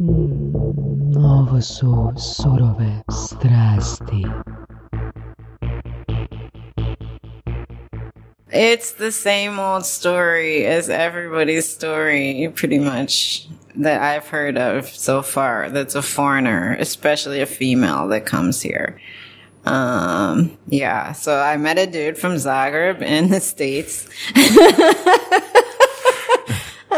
Ovo su surove strasti. It's the same old story as everybody's story, pretty much, that I've heard of so far. That's a foreigner, especially a female that comes here. Um, yeah. So I met a dude from Zagreb in the States.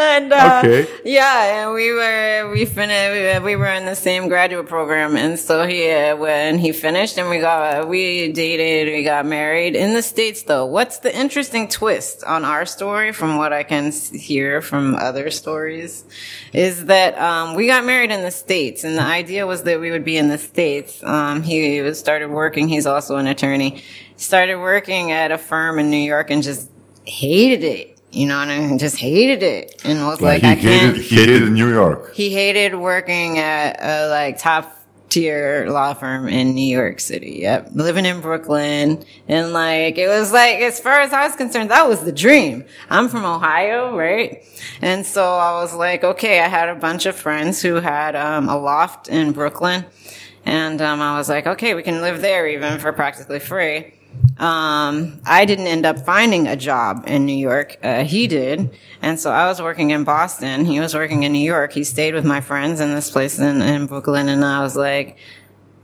and uh, Okay. yeah, and we were we finished. We were in the same graduate program, and so he uh, when he finished, and we got we dated, we got married in the states. Though, what's the interesting twist on our story, from what I can hear from other stories, is that um, we got married in the states, and the idea was that we would be in the states. Um, he was started working. He's also an attorney. Started working at a firm in New York, and just hated it. You know, and I mean? just hated it, and was like, he I can't. hated, he hated New York. He hated working at a like top tier law firm in New York City. Yep. Living in Brooklyn. And like, it was like, as far as I was concerned, that was the dream. I'm from Ohio, right? And so I was like, okay, I had a bunch of friends who had, um, a loft in Brooklyn. And, um, I was like, okay, we can live there even for practically free um, I didn't end up finding a job in New York. Uh, he did. And so I was working in Boston. He was working in New York. He stayed with my friends in this place in, in Brooklyn. And I was like,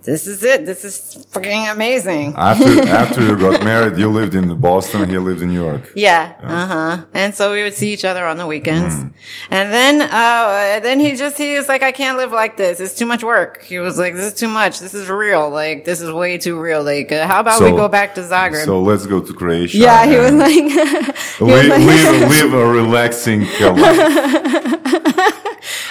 this is it. This is freaking amazing. After after you got married, you lived in Boston. He lived in New York. Yeah. Uh huh. And so we would see each other on the weekends. Hmm. And then, uh, then he just, he was like, I can't live like this. It's too much work. He was like, this is too much. This is real. Like, this is way too real. Like, uh, how about we go back to Zagreb? So let's go to Croatia. yeah. He was like, he was live, like- live, live a relaxing uh, life.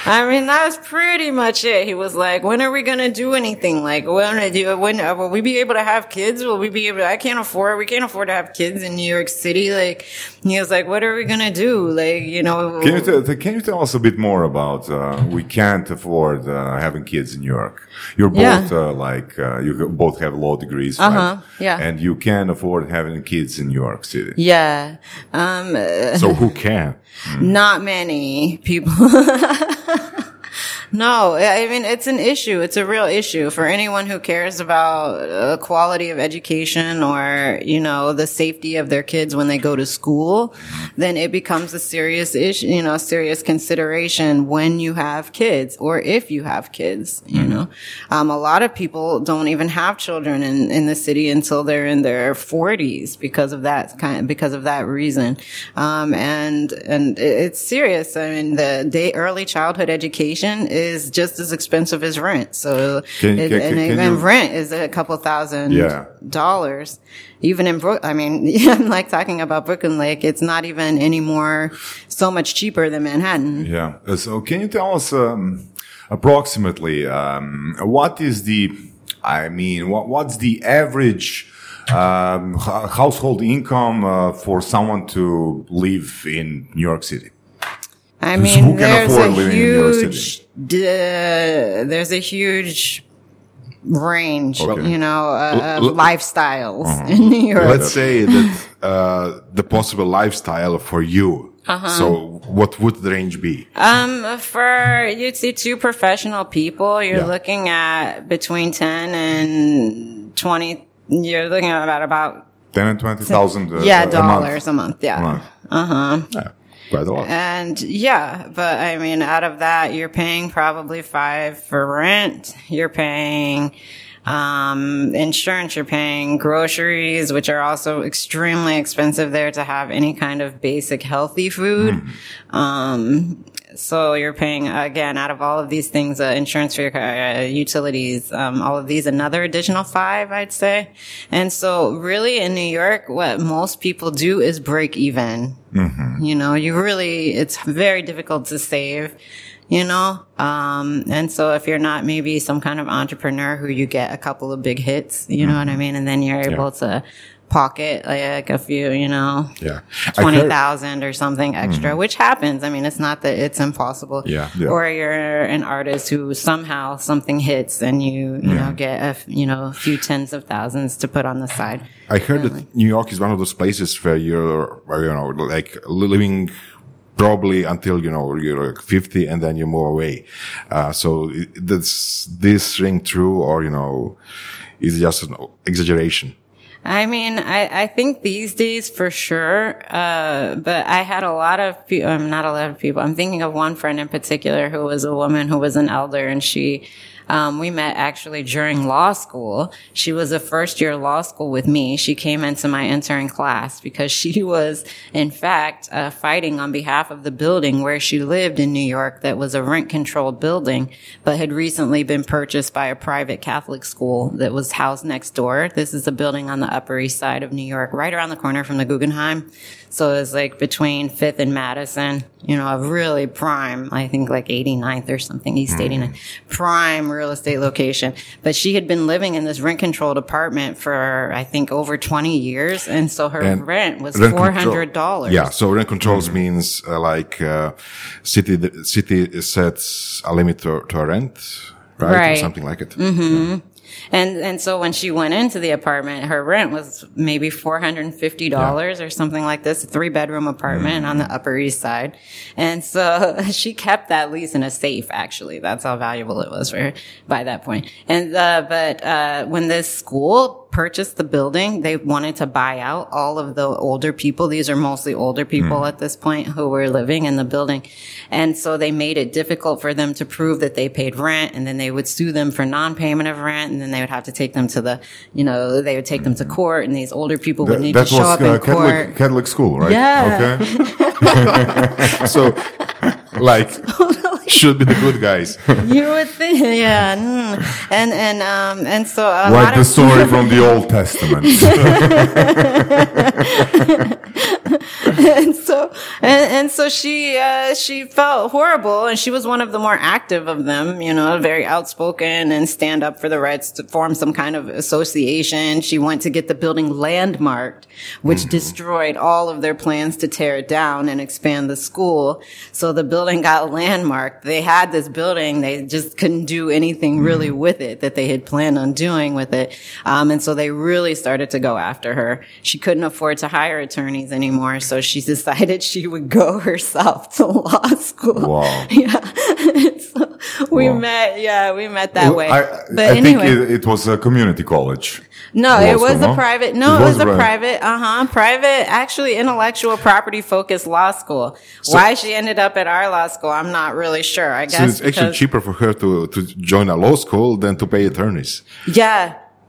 I mean, that was pretty much it. He was like, when are we going to do anything? Like, when, do, when, uh, will we be able to have kids? Will we be able I can't afford, we can't afford to have kids in New York City. Like, he was like, what are we going to do? Like, you know, Can you, tell, can you tell us a bit more about uh, we can't afford uh, having kids in New York? You're both Yeah. uh, like uh, you both have law degrees, Uh-huh, yeah. And you can't afford having kids in New York City. yeah. Um, uh, So who can? Not many people. No, I mean, it's an issue. It's a real issue for anyone who cares about uh, quality of education or, you know, the safety of their kids when they go to school. Then it becomes a serious issue, you know, serious consideration when you have kids or if you have kids, you know. Um, a lot of people don't even have children in, in the city until they're in their forties because of that kind, of, because of that reason. Um, and, and it's serious. I mean, the day early childhood education is just as expensive as rent. So, Can- it- can- and can even rent is a couple thousand Yeah. dollars. Even in Brook, I mean, I'm like talking about Brooklyn Lake. It's not even anymore so much cheaper than Manhattan. Yeah. Uh, So can you tell us um, approximately um, what is the, I mean, what, what's the average um, household income uh, for someone to live in New York City? I Who mean, can there's afford a living in New York huge, d- there's a huge range, Okay. you know, uh, of L- lifestyles Uh-huh. in New York. Let's say that uh, the possible lifestyle for you. Uh-huh. So, what would the range be? Um, for you'd see two professional people, you're Yeah. looking at between ten and twenty. You're looking at about about Ten and twenty thousand. Uh, yeah a month. dollars a month. A Yeah. month. Yeah, quite a lot. And yeah, but I mean, out of that, you're paying probably five for rent. You're paying, um, insurance. You're paying groceries, which are also extremely expensive there to have any kind of basic healthy food. Um, so you're paying again out of all of these things, uh, insurance for your car, uh, utilities, um, all of these, another additional five, I'd say. And so really in New York, what most people do is break even. You know, you really, it's very difficult to save, you know? Um, and so if you're not maybe some kind of entrepreneur who you get a couple of big hits, you know what I mean? And then you're able to pocket like a few, you know, Yeah. I heard- 20,000 or something extra, which happens. I mean, it's not that it's impossible. Yeah. Yeah. Or you're an artist who somehow something hits and you, you know, get a, f- you know, a few tens of thousands to put on the side. I heard that New York is one of those places where you're, where, you know, like living probably until you know you're like 50 and then you move away. Uh, so it, does this ring true, or you know, is it just an exaggeration? I mean, I, I think these days for sure. Uh, but I had a lot of people, um, not a lot of people. I'm thinking of one friend in particular who was a woman who was an elder and she, um, we met actually during law school. She was a first year law school with me. She came into my intern class because she was, in fact, uh, fighting on behalf of the building where she lived in New York that was a rent controlled building, but had recently been purchased by a private Catholic school that was housed next door. This is a building on the Upper East Side of New York, right around the corner from the Guggenheim. So it was like between Fifth and Madison, you know, a really prime, I think like 89th or something, East 89th, prime real estate location. But she had been living in this rent controlled apartment for, I think, over 20 years. And so her And rent was rent $400. Yeah, so rent controls means uh, like uh, city the city sets a limit to, to a rent, right? Or something like it. And and so when she went into the apartment, her rent was maybe four hundred and fifty dollars or something like this, a three bedroom apartment on the Upper East Side. And so she kept that lease in a safe. Actually, that's how valuable it was for her by that point. And uh, but uh, when this school purchased the building, they wanted to buy out all of the older people. These are mostly older people at this point who were living in the building. And so they made it difficult for them to prove that they paid rent and then they would sue them for non-payment of rent and then they would have to take them to the, you know, they would take them to court and these older people would Th- need to show up uh, in court. Catholic, Catholic school, right? Yeah. Okay. So, like, should be the good guys. You would think, yeah. mm. And, and, um, and so a Like the story from the Old Testament. and so and, and so she uh, she felt horrible and she was one of the more active of them you know very outspoken and stand up for the rights to form some kind of association she went to get the building landmarked which destroyed all of their plans to tear it down and expand the school so the building got landmarked they had this building they just couldn't do anything really with it that they had planned on doing with it. Um, and so they really started to go after her. She couldn't afford to hire attorneys anymore so she decided she would go herself to law school. Wow. yeah we Wow. met yeah we met that way I, but I anyway think it, it was a community college. no, it was a no? private. No, It it, was was, a private. Uh huh. Private, actually, intellectual property focused law school. Why she ended up at our law school, I'm not really sure. I So guess it's actually cheaper for her to, to join a law school than to pay attorneys. Yeah,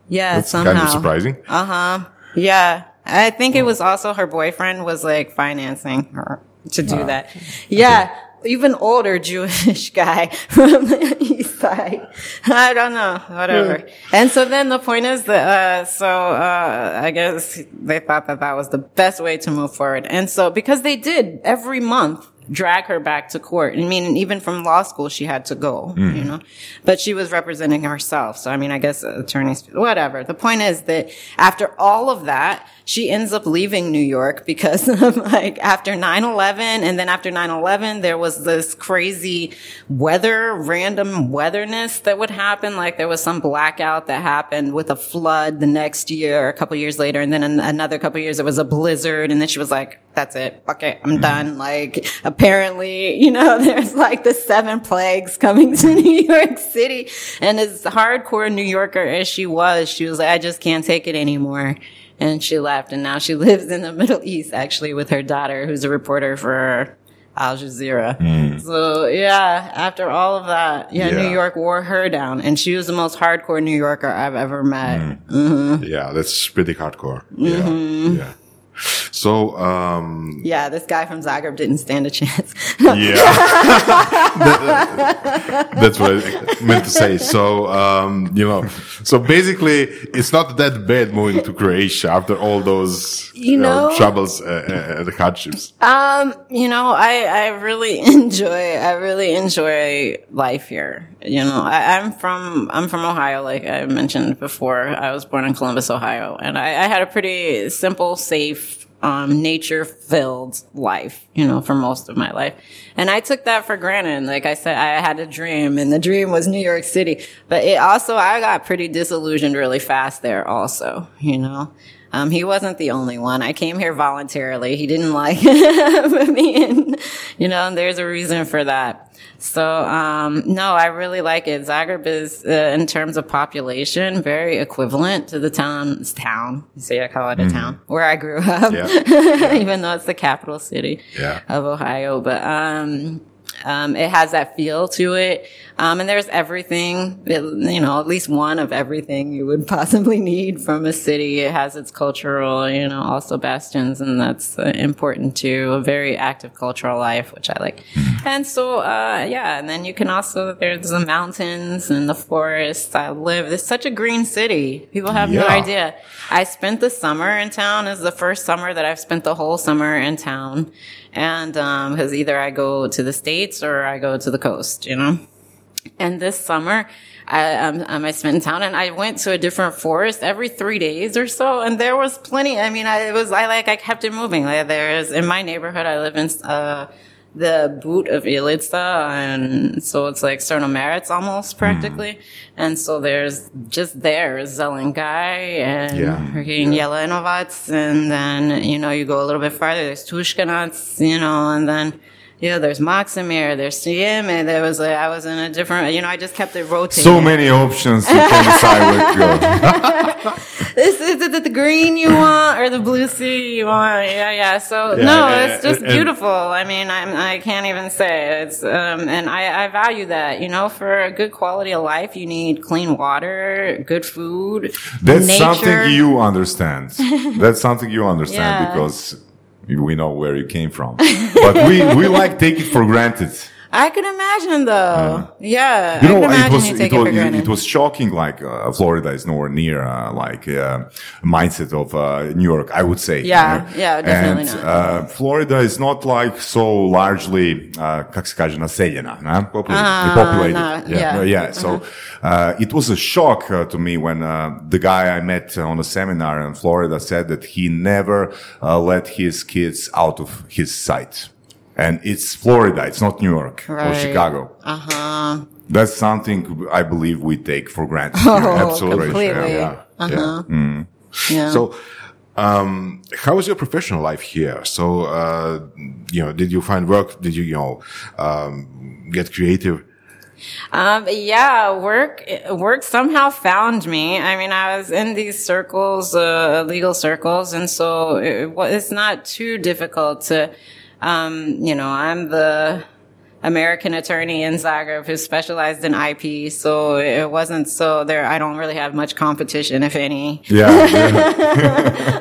yeah. That's somehow. kind of surprising. Uh huh. Yeah, I think it was also her boyfriend was like financing her to do that. Yeah. Even older Jewish guy from the east side. I don't know, whatever. And so then the point is that, uh, so, uh, I guess they thought that that was the best way to move forward. And so, because they did every month, drag her back to court. I mean, even from law school, she had to go, you know, but she was representing herself. So, I mean, I guess attorneys, whatever. The point is that after all of that, she ends up leaving New York because of like after 9-11 and then after 9-11, there was this crazy weather, random weatherness that would happen. Like there was some blackout that happened with a flood the next year, a couple years later. And then an- another couple years, it was a blizzard. And then she was like, that's it. Okay. I'm mm-hmm. done. Like apparently, you know, there's like the seven plagues coming to New York City. And as hardcore New Yorker as she was, she was like, I just can't take it anymore. And she left and now she lives in the Middle East actually with her daughter who's a reporter for Al Jazeera. Hmm. So yeah, after all of that, yeah, Yeah. New York wore her down and she was the most hardcore New Yorker I've ever met. Hmm. Mm-hmm. Yeah, that's pretty hardcore. Yeah. Mm-hmm. Yeah. So, um, Yeah, this guy from Zagreb didn't stand a chance. yeah. That- that's what I meant to say. So, um, you know, so basically it's not that bad moving to Croatia after all those, You know- troubles uh, and hardships. Um, you know, I, I really enjoy, I really enjoy life here. You know, I, I'm from, I'm from Ohio, like I mentioned before. I was born in Columbus, Ohio, and I, I had a pretty simple, safe, um, nature filled life, you know, for most of my life. And I took that for granted. Like I said, I had a dream and the dream was New York City, but it also, I got pretty disillusioned really fast there also, you know. Um, he wasn't the only one. I came here voluntarily. He didn't like me, and you know, there's a reason for that. So, um, no, I really like it. Zagreb is, uh, in terms of population, very equivalent to the town, town. You see, I call it a town where I grew up, Yeah. even though it's the capital city Yeah. of Ohio. But, um, um, it has that feel to it. Um, and there's everything, it- you know, at least one of everything you would possibly need from a city. It has its cultural, you know, also bastions, and that's uh, important too. A very active cultural life, which I like. And so, uh, yeah, and then you can also, there's the mountains and the forests. I live, it's such a green city. People have no idea. I spent the summer in town. Is the first summer that I've spent the whole summer in town. And, um, cause either I go to the States or I go to the coast, you know? And this summer, I, um, um, I spent in town and I went to a different forest every three days or so. And there was plenty. I mean, I, it was, I like, I kept it moving. Like there is, in my neighborhood, I live in, uh, the boot of Ilica. And so it's like Črnomerec almost mm. practically. And so there's just there is Zelengaj and Yeah. Jelenovac. And then, you know, you go a little bit farther, there's Tuškanac, you know, and then, yeah, there's Maksimir, there's Sieme. There was a, I was in a different, you know, I just kept it rotating. So many options you can decide to go. Is, it the green you want or the blue sea you want? Yeah, yeah. So Yeah, no, yeah, it's just And- beautiful. I mean, I'm, I can't even say it's, um, and I, I value that, you know, for a good quality of life, you need clean water, good food, That's nature. something you understand. That's something you understand Yeah. because we know where you came from. but we, we like take it for granted. I can imagine though. Yeah. You know, it was, it, was, it, it, was shocking. Like, uh, Florida is nowhere near, uh, like, uh, mindset of, uh, New York, I would say. Yeah. You know? Yeah. Definitely and, not. Uh, Florida is not like so largely, kako se kaže. Populated. populated. No, yeah. Yeah. yeah. So, uh-huh. it was a shock to me when, the guy I met on a seminar in Florida said that he never let his kids out of his sight. And it's Florida. It's not New York or Chicago. Uh huh. That's something I believe we take for granted. Oh. Absolutely. completely. Yeah. Uh-huh. yeah. Yeah. So, um, how was your professional life here? So, uh, you know, did you find work? Did you, you know, um, get creative? Um, yeah, work, work somehow found me. I mean, I was in these circles, uh, legal circles. And so it, it's not too difficult to, um, you know, I'm the American attorney in Zagreb who specialized in IP. So it wasn't so there. I don't really have much competition, if any. Yeah. yeah.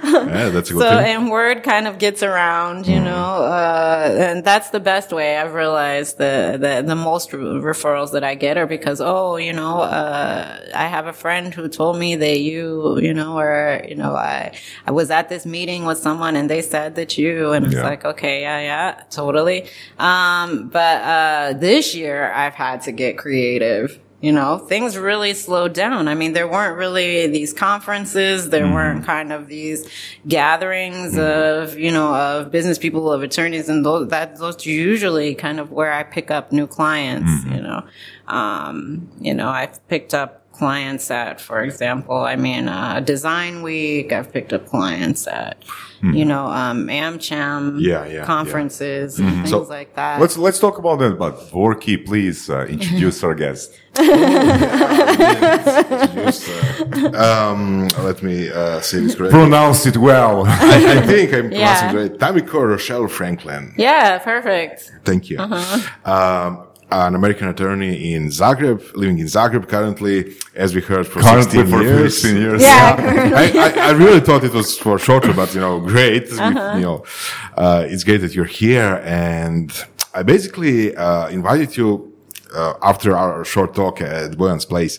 Yeah, that's a good So, thing. and word kind of gets around, you know, uh, and that's the best way I've realized the, the, the most re- referrals that I get are because, oh, you know, uh, I have a friend who told me that you, you know, or, you know, I, I was at this meeting with someone and they said that you, and it's Yeah. like, okay, yeah, yeah, totally. Um, but, uh, this year I've had to get creative. You know, things really slowed down. I mean, there weren't really these conferences. There weren't kind of these gatherings of, you know, of business people, of attorneys, and those, that, those usually kind of where I pick up new clients, you know. Um, you know, I've picked up clients at, for example, I mean, uh, Design Week. I've picked up clients at, you know, um, AmCham Yeah, yeah, yeah. conferences and things So, like that. Let's let's talk about that. But Vorki, please uh, introduce our guest. Just, uh, um, let me uh, say this correctly. Pronounce it well. I, I think I'm Yeah. pronouncing great. Tamiko Rochelle Franklin. yeah, perfect. Thank you. Um, an American attorney in Zagreb, living in Zagreb currently, as we heard for Currently 16 for years. 16 years. Yeah. I, I, I really thought it was for shorter, but you know, great. You know, uh, it's great that you're here. And I basically, uh, invited you, uh, after our short talk at Boyan's place,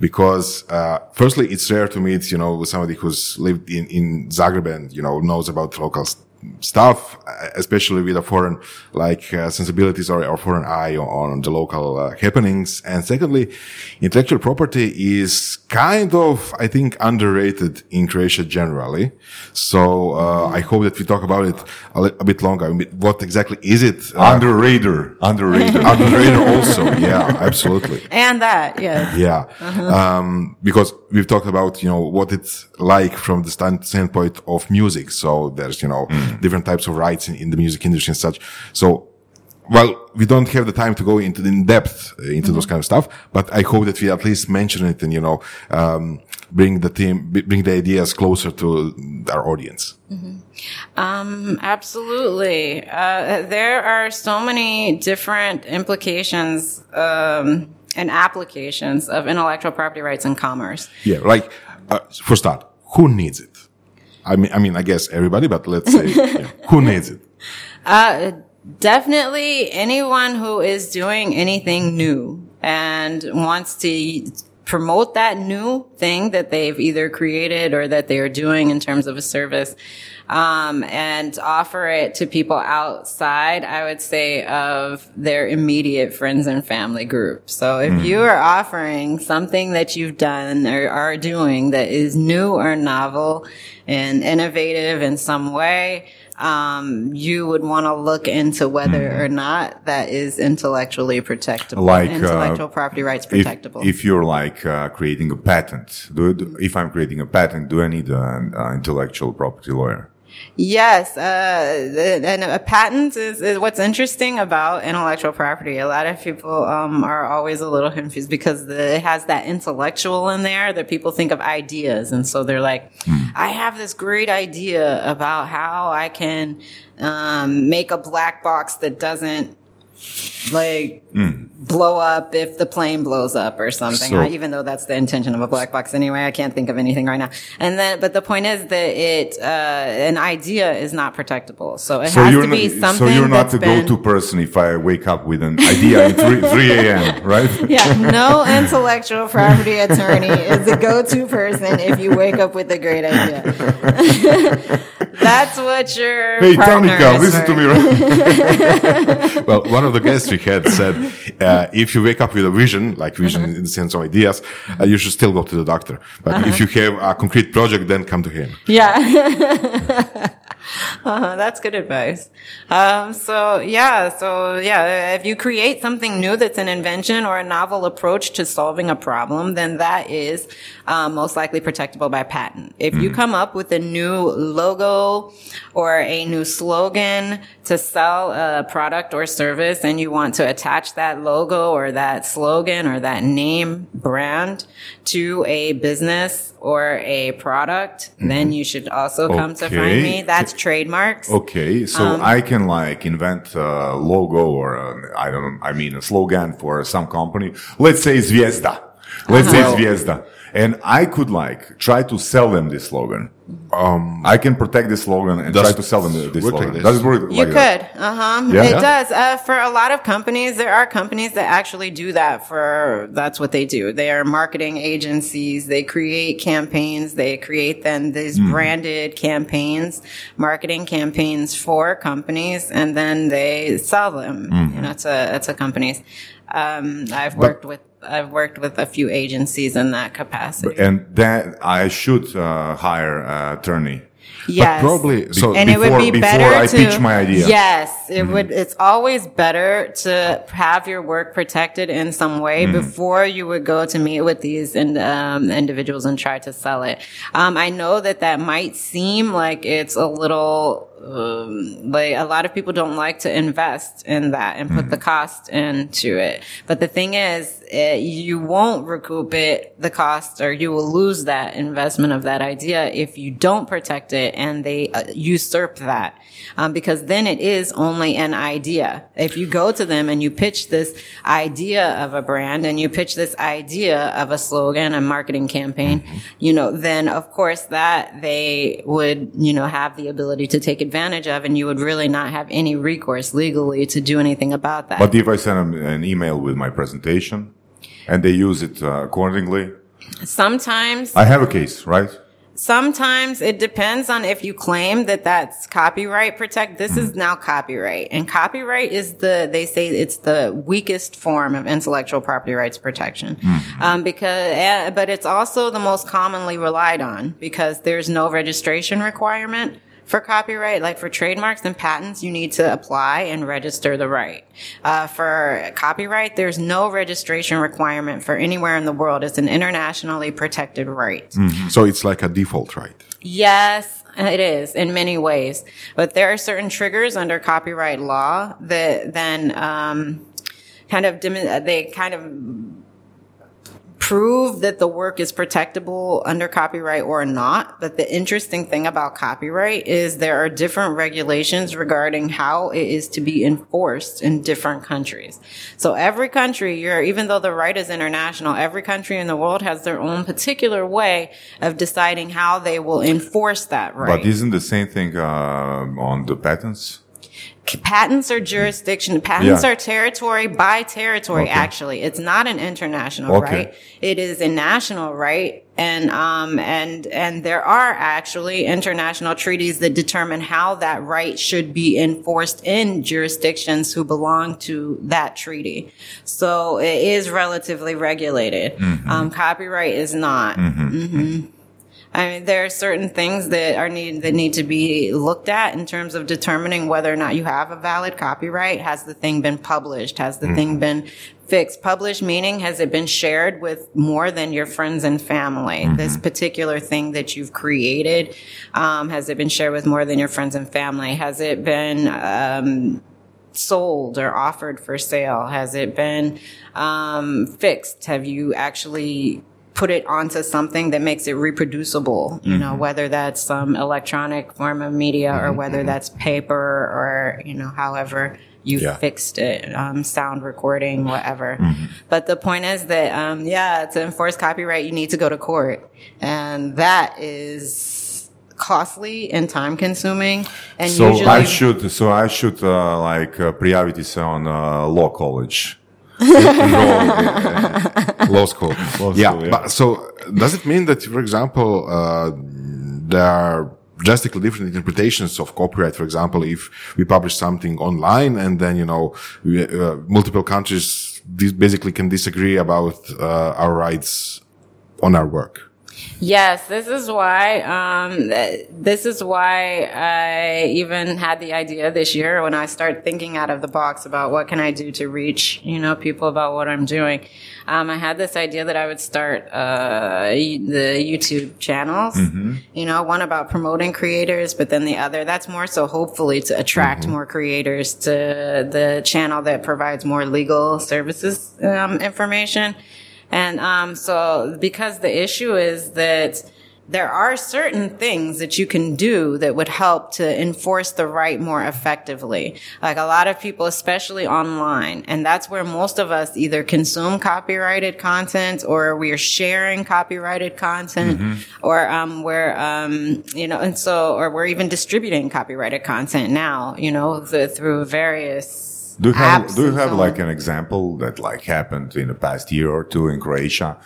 because, uh, firstly, it's rare to meet, you know, somebody who's lived in, in Zagreb and, you know, knows about local s- stuff, uh, especially with a foreign like uh, sensibilities or, or foreign eye on, on the local uh, happenings. And secondly, intellectual property is kind of, I think, underrated in Croatia generally. So uh, I hope that we talk about it a, li- a bit longer. I mean, what exactly is it? Uh, Under radar, under radar. underrated also. Yeah, absolutely. And that, yes. Yeah. Um, because we've talked about, you know, what it's like from the stand- standpoint of music. So there's, you know, different types of rights in, in the music industry and such. So, well, we don't have the time to go into the in depth uh, into those kind of stuff, but I hope that we at least mention it and, you know, um, bring the team, b- bring the ideas closer to our audience. Um, absolutely. Uh, there are so many different implications, um, and applications of intellectual property rights in commerce. Yeah. Like, uh, for start, who needs it? I mean, I mean, I guess everybody, but let's say, who needs it? Uh, definitely anyone who is doing anything new and wants to promote that new thing that they've either created or that they are doing in terms of a service. Um, and offer it to people outside, I would say, of their immediate friends and family group. So if you are offering something that you've done or are doing that is new or novel and innovative in some way, um, you would want to look into whether or not that is intellectually protectable, Like, uh, intellectual property rights if, protectable. if you're like uh, creating a patent, do, do- if I'm creating a patent, do I need an uh, intellectual property lawyer? Yes, uh, and a patent is, is what's interesting about intellectual property. A lot of people um, are always a little confused because the, it has that intellectual in there that people think of ideas, and so they're like, "I have this great idea about how I can um, make a black box that doesn't." Like blow up if the plane blows up or something. So- I- even though that's the intention of a black box anyway, I can't think of anything right now. And then, but the point is that it, uh, an idea is not protectable. So it So has you're, to be not, something so you're not the been, go-to person if I wake up with an idea at 3, 3 a.m., right? Yeah, no intellectual property attorney is the go-to person if you wake up with a great idea. That's what your Hey, partner Tanika, listen to me, right? well, one of the guests we had said, uh, if you wake up with a vision, like vision in the sense of ideas, uh, you should still go to the doctor. But if you have a concrete project, then come to him. Yeah. uh, that's good advice. Um, so yeah, so yeah, if you create something new that's an invention or a novel approach to solving a problem, then that is um, most likely protectable by patent. If you come up with a new logo or a new slogan to sell a product or service and you want to attach that logo or that slogan or that name brand to a business or a product, then you should also come to find me. That's trademarks. Okay, so Um, I can like invent a logo or I I don't I mean a slogan for some company. Let's say Zvijezda. Let's Uh-huh. say Zvijezda. And I could like try to sell them this slogan. Um, I can protect this slogan and try to sell them this work like slogan. this? Does it work You like could. that? Uh huh. Yeah? It Yeah. does. Uh, for a lot of companies, there are companies that actually do that for, that's what they do. They are marketing agencies. They create campaigns. They create then these Hmm. branded campaigns, marketing campaigns for companies, and then they sell them, Hmm. you know, to, a companies. Um, I've worked with, I've worked with a few agencies in that capacity. And then I should uh, hire an attorney. yes. Probably, so and it would be before better I to pitch my idea. Yes, it would. It's always better to have your work protected in some way Mm-hmm. before you would go to meet with these in, um, individuals and try to sell it. Um, I know that that might seem like it's a little. Um, like a lot of people don't like to invest in that and put the Mm-hmm. cost into it. But the thing is, it, you won't recoup it, the cost, or you will lose that investment of that idea if you don't protect it and they uh, usurp that. Um, because then it is only an idea. If you go to them and you pitch this idea of a brand and you pitch this idea of a slogan, a marketing campaign, you know, then of course that they would, you know, have the ability to take advantage of and you would really not have any recourse legally to do anything about that. But if I send them an email with my presentation and they use it uh, accordingly, Sometimes I have a case, right? Sometimes it depends on if you claim that that's copyright protect. This is now copyright and copyright is the, they say it's the weakest form of intellectual property rights protection. Um, because, eh, but it's also the most commonly relied on because there's no registration requirement for copyright, like for trademarks and patents, you need to apply and register the right. Uh, for copyright, there's no registration requirement for anywhere in the world. It's an internationally protected right. So it's like a default right. Yes, it is in many ways, but there are certain triggers under copyright law that then um, kind of they kind of prove that the work is protectable under copyright or not. But the interesting thing about copyright is there are different regulations regarding how it is to be enforced in different countries. So every country, you're, even though the right is international, every country in the world has their own particular way of deciding how they will enforce that right. But isn't the same thing uh, on the patents? Patents are jurisdiction. Patents Yeah. are territory by territory. Okay. Actually, it's not an international Okay. right. It is a national right. And, um, and, and there are actually international treaties that determine how that right should be enforced in jurisdictions who belong to that treaty. So it is relatively regulated. Mm-hmm. Um, copyright is not. Mhm. I mean, there are certain things that are need that need to be looked at in terms of determining whether or not you have a valid copyright. Has the thing been published? Has the thing been fixed? Published meaning has it been shared with more than your friends and family? This particular thing that you've created, um, has it been shared with more than your friends and family? Has it been um, sold or offered for sale? Has it been um, fixed? Have you actually put it onto something that makes it reproducible? You know, whether that's some electronic form of media or whether that's paper or you know, however you Yeah. fixed it, um, sound recording, whatever. But the point is that, um, yeah, to enforce copyright, you need to go to court, and that is costly and time consuming. And So usually, I should, so I should uh, like uh, prijaviti se on uh, law college. Law school. yeah, school, yeah. But so does it mean that, for example, uh, there are drastically different interpretations of copyright? For example, if we publish something online and then, you know, we, uh, multiple countries basically can disagree about uh, our rights on our work. Yes, this is why. Um, th- this is why I even had the idea this year when I start thinking out of the box about what can I do to reach you know people about what I'm doing. Um, I had this idea that I would start uh, the YouTube channels. You know, one about promoting creators, but then the other that's more so hopefully to attract more creators to the channel that provides more legal services um, information. And um, so, because the issue is that there are certain things that you can do that would help to enforce the right more effectively. Like a lot of people, especially online, and that's where most of us either consume copyrighted content or we are sharing copyrighted content or um, we're, um, you know, and so, or we're even distributing copyrighted content now, you know, the, through various Do you have Do you have like an example that like happened in the past year or two in Croatia?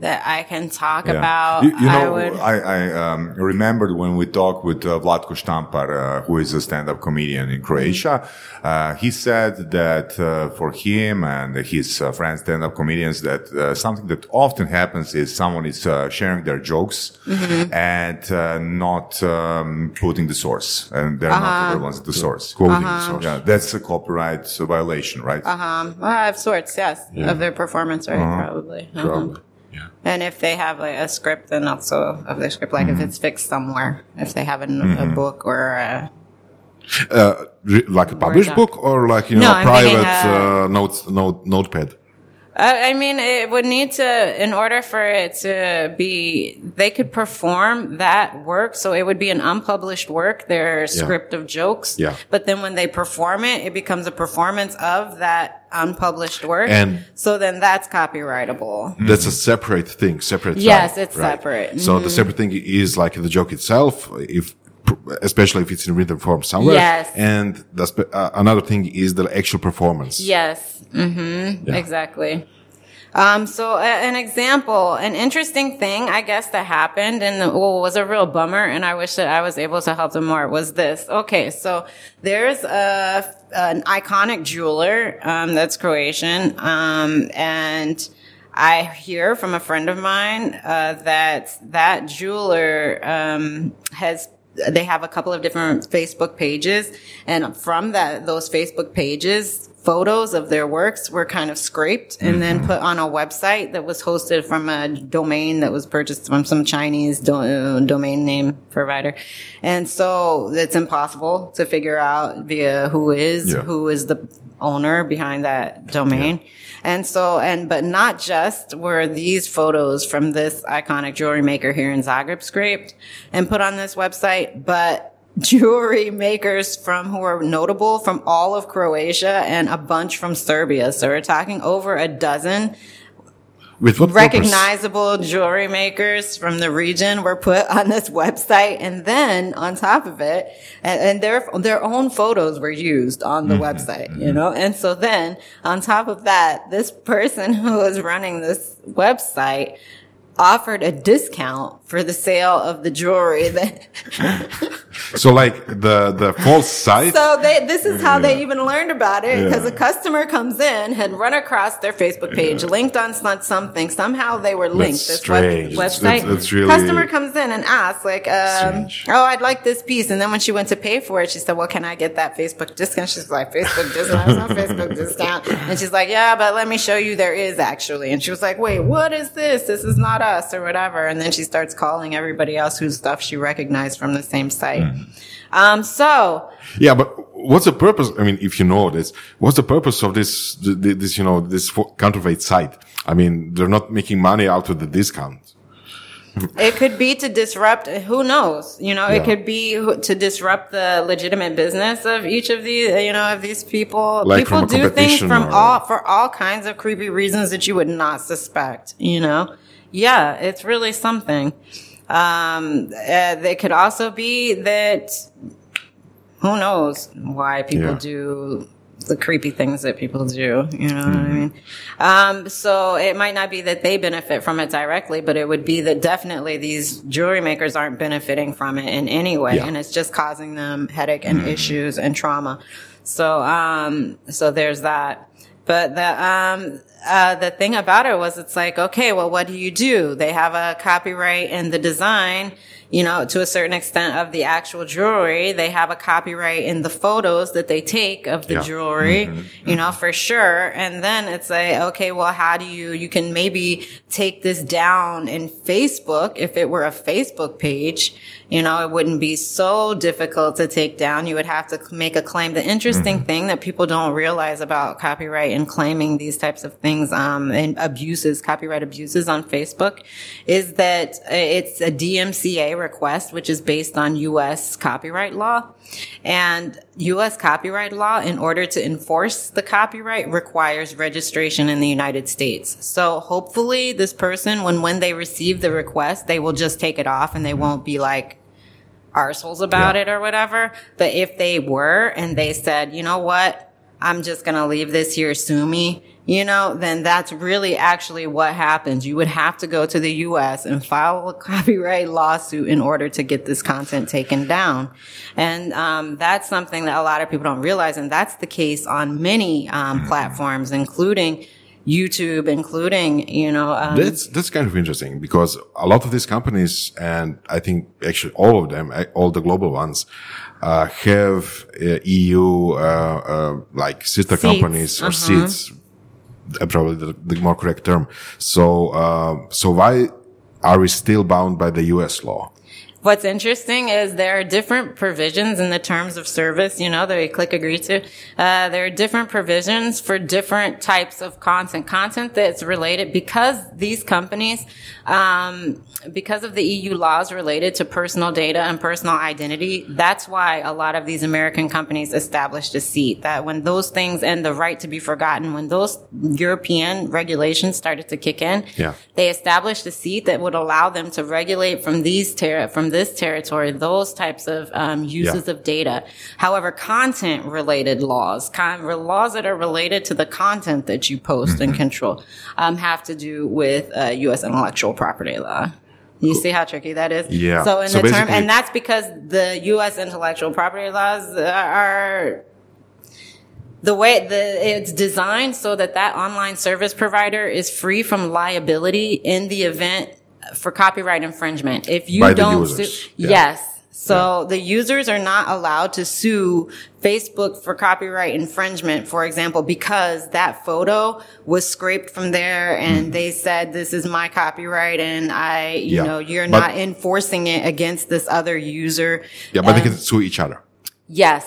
That I can talk Yeah. about. You, you I know, would. I, I um, remembered when we talked with uh, Vlatko Štampar, uh, who is a stand-up comedian in Croatia. Uh, he said that uh, for him and his uh, friends, stand-up comedians, that uh, something that often happens is someone is uh, sharing their jokes Mm-hmm. and uh, not um, putting the source, and they're Uh-huh. not the ones at the source. Quoting the source. Yeah, that's a copyright violation, right? Um, well, of sorts, yes, of their performance, right? Uh-huh. Probably. Uh-huh. Probably. Yeah. And if they have like a script, then also of their script, like Mm-hmm. if it's fixed somewhere, if they have a, a book or a, Uh, like a published book or like, you know, No, a private uh, uh, notes, note, notepad? I I mean, it would need to, in order for it to be, they could perform that work. So it would be an unpublished work, their script of jokes. Yeah. But then when they perform it, it becomes a performance of that unpublished work. And- so then that's copyrightable. That's a separate thing, separate. Yes, side, it's separate. Mm-hmm. So the separate thing is like the joke itself, if especially if it's in written form somewhere. Yes. And spe- uh, another thing is the actual performance. Yes. Mm-hmm. Exactly. Um, so a, an example, an interesting thing, I guess, that happened and well, was a real bummer. And I wish that I was able to help them more was this. Okay. So there's a, an iconic jeweler, um, that's Croatian. Um, and I hear from a friend of mine, uh, that that jeweler, um, has they have a couple of different Facebook pages. And from that, those Facebook pages, photos of their works were kind of scraped and mm-hmm. then put on a website that was hosted from a domain that was purchased from some Chinese do- uh, domain name provider. And so it's impossible to figure out via who is, yeah. who is the owner behind that domain. Yeah. And so, and, but not just were these photos from this iconic jewelry maker here in Zagreb scraped and put on this website, but jewelry makers from who are notable from all of Croatia and a bunch from Serbia. So we're talking over a dozen with what recognizable purpose? jewelry makers from the region were put on this website. And then on top of it, and, and their, their own photos were used on the mm-hmm. website, you know? And so then on top of that, this person who was running this website offered a discount for the sale of the jewelry so like the the false site? So they this is how yeah. they even learned about it because yeah. a customer comes in had run across their facebook page yeah. linked on something somehow they were linked that's this strange. website. that's, really customer comes in and asks like um, oh i'd like this piece. And then when she went to pay for it she said well can i get that facebook discount? She's like facebook discount? No facebook discount. And she's like yeah but let me show you there is actually. And she was like wait what is this? This is not us or whatever. And then she starts calling everybody else whose stuff she recognized from the same site mm. Um, so. Yeah, but what's the purpose? I mean, if you know this, what's the purpose of this, this, you know, this counterfeit site? I mean, they're not making money out of the discount. it could be to disrupt who knows you know yeah. it could be to disrupt the legitimate business of each of these you know of these people like people do things from or... all for all kinds of creepy reasons that you would not suspect you know yeah it's really something um, uh, it could also be that who knows why people yeah. do the creepy things that people do. You know mm-hmm. what I mm-hmm. mean? Um, so it might not be that they benefit from it directly, but it would be that definitely these jewelry makers aren't benefiting from it in any way, yeah. and it's just causing them headache and mm-hmm. issues and trauma. So, um, so there's that. But the um, uh, the thing about it was, it's like, okay, well, what do you do? They have a copyright in the design you know, to a certain extent of the actual jewelry. They have a copyright in the photos that they take of the yeah. jewelry, mm-hmm. you know, for sure. And then it's like, okay, well, how do you, you can maybe take this down in Facebook if it were a Facebook page. You know, it wouldn't be so difficult to take down. You would have to make a claim. The interesting mm-hmm. thing that people don't realize about copyright and claiming these types of things, um, and abuses, copyright abuses on Facebook is that it's a DMCA request, which is based on U.S. copyright law. And U.S. copyright law, in order to enforce the copyright, requires registration in the United States. So hopefully this person, when, when they receive the request, they will just take it off and they won't be like, arseholes about yeah. it or whatever. But if they were and they said, you know what? I'm just going to leave this here, sue me you know, then that's really actually what happens. You would have to go to the U.S. and file a copyright lawsuit in order to get this content taken down. And um, that's something that a lot of people don't realize, and that's the case on many um, platforms, including YouTube, including, you know, um, that's, that's kind of interesting because a lot of these companies, and I think actually all of them, all the global ones, uh, have uh, EU, uh, uh, like sister seats. companies or uh-huh. seats uh, probably the, the, more correct term. So, uh, so why are we still bound by the U.S. law? What's interesting is there are different provisions in the terms of service, you know, that we click agree to. Uh, there are different provisions for different types of content, content that's related because these companies, um, because of the EU laws related to personal data and personal identity, that's why a lot of these American companies established a seat that when those things and the right to be forgotten, when those European regulations started to kick in, yeah. they established a seat that would allow them to regulate from these ter- from from this territory, those types of um, uses Yeah. of data. However, content related laws, con- laws that are related to the content that you post Mm-hmm. and control, um, have to do with uh, U.S. intellectual property law. You see how tricky that is? Yeah. So in So the term, and that's because the U.S. intellectual property laws are the way the it's designed so that that online service provider is free from liability in the event for copyright infringement. If you By don't sue, Yeah. yes. So the users are not allowed to sue Facebook for copyright infringement, for example, because that photo was scraped from there and they said this is my copyright and I, you Mm-hmm. Yeah. know, you're But- not enforcing it against this other user. Yeah, but they can sue each other. Yes.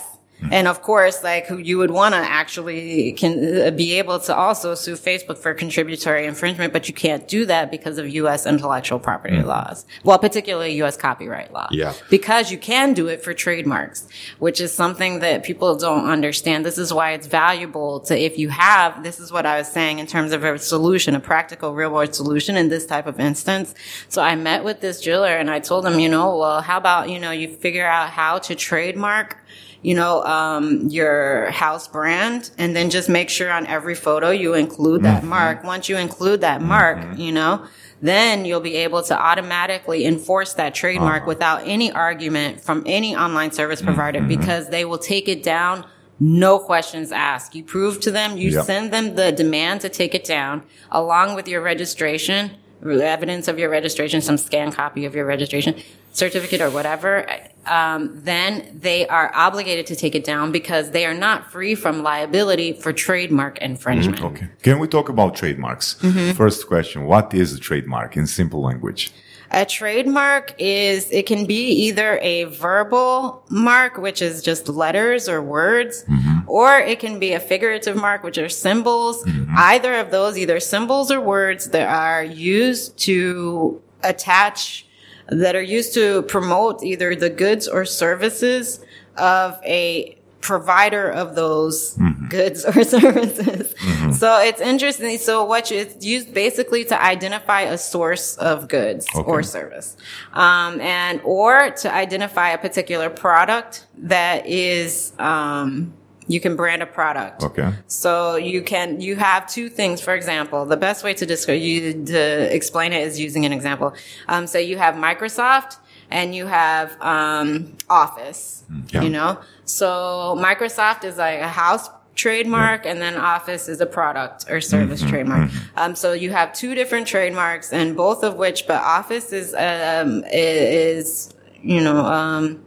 And of course, like you would want to actually can uh, be able to also sue Facebook for contributory infringement, but you can't do that because of U.S. intellectual property laws. Well, particularly U.S. copyright law. Yeah. Because you can do it for trademarks, which is something that people don't understand. This is why it's valuable to, if you have, this is what I was saying in terms of a solution, a practical real world solution in this type of instance. So I met with this jeweler and I told him, you know, well, how about, you know, you figure out how to trademark you know, um, your house brand and then just make sure on every photo you include that mm-hmm. mark. Once you include that mm-hmm. mark, you know, then you'll be able to automatically enforce that trademark uh-huh. without any argument from any online service mm-hmm. provider because they will take it down. No questions asked. You prove to them, you Yep. send them the demand to take it down along with your registration, evidence of your registration, some scan copy of your registration certificate or whatever, um, then they are obligated to take it down because they are not free from liability for trademark infringement. Okay. Can we talk about trademarks? Mm-hmm. First question. What is a trademark in simple language? A trademark is, it can be either a verbal mark, which is just letters or words, mm-hmm. or it can be a figurative mark, which are symbols. Mm-hmm. Either of those, either symbols or words that are used to attach, that are used to promote either the goods or services of a provider of those goods or services. So it's interesting. So what you, it's used basically to identify a source of goods or service. Um, and, or to identify a particular product that is, um, you can brand a product. Okay. So you can, you have two things, for example, the best way to describe, you, to explain it is using an example. Um, so you have Microsoft and you have, um, Office, yeah. you know? So Microsoft is like a house trademark and then Office is a product or service trademark. Um, so you have two different trademarks and both of which, but Office is, um, is, you know, um,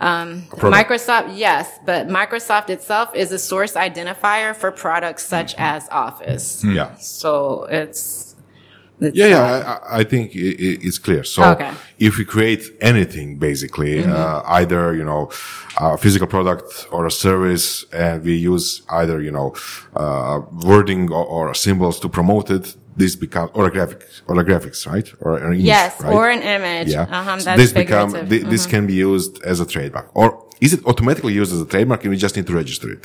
um. Microsoft, yes, but Microsoft itself is a source identifier for products such as Office. Yeah. So it's, it's Yeah, yeah, I, I think i i- it's clear. So Okay. if we create anything, basically, uh, either, you know, a physical product or a service, and we use either, you know, uh, wording or, or symbols to promote it, this becomes, or a graphic, or a graphics, right? Or an image, Yes, right? or an image. Yeah. Uh-huh, So this become, figurative. thi- this can be used as a trademark. Or is it automatically used as a trademark and we just need to register it?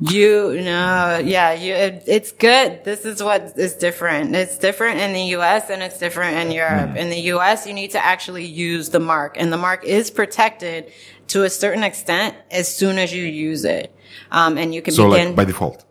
You know, yeah, you, it, it's good. This is what is different. It's different in the U.S. and it's different in Europe. Hmm. In the U.S., you need to actually use the mark and the mark is protected to a certain extent as soon as you use it. Um, and you can So begin. like by default.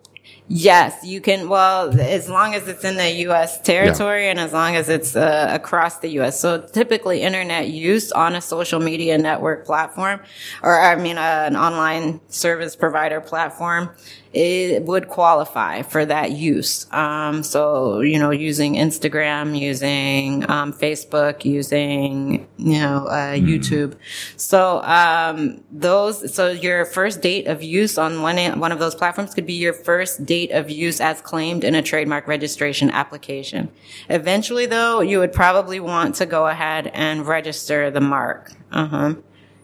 Yes, you can. Well, as long as it's in the U.S. territory and as long as it's uh, across the U.S. So typically, internet use on a social media network platform, or I mean, uh, an online service provider platform, it would qualify for that use. Um, so you know, using Instagram, using um, Facebook, using you know uh, YouTube. So um, those. So your first date of use on one one of those platforms could be your first date of use as claimed in a trademark registration application. Eventually, though, you would probably want to go ahead and register the mark uh-huh,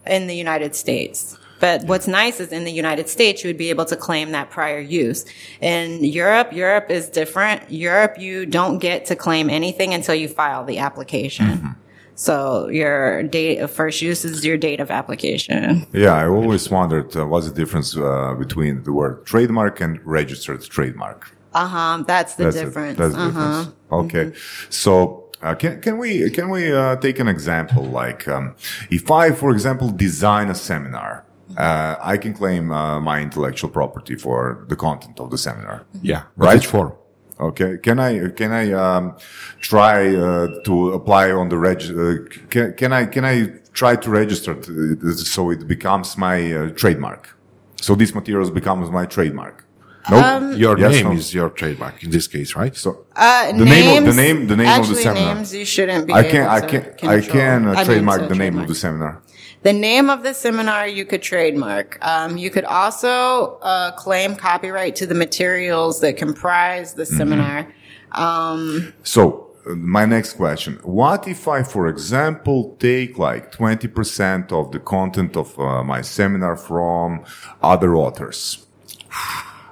in the United States. But what's nice is in the United States, you would be able to claim that prior use. In Europe, Europe is different. Europe, you don't get to claim anything until you file the application. So your date of first use is your date of application. Yeah, I always wondered uh, what's the difference uh, between the word trademark and registered trademark. Uh huh. That's the That's difference. That's the uh huh. difference. Okay. So Uh, can, can we can we uh, take an example? Like, um, if I, for example, design a seminar, uh, I can claim uh, my intellectual property for the content of the seminar. Yeah. Right. Which form? Okay. Can I can I um, try uh, to apply on the reg? Uh, can, can I can I try to register to, so it becomes my uh, trademark? So these materials becomes my trademark. No. Your Yes, name no. is your trademark in this case, right? So Uh, the names, name of the name the name of the seminar. names you shouldn't be. I able can I to can I can uh, trademark the name of the seminar. The name of the seminar you could trademark. Um, you could also uh, claim copyright to the materials that comprise Mm-hmm. the seminar. Um, So uh, my next question: What if I, for example, take like twenty percent of the content of uh, my seminar from other authors?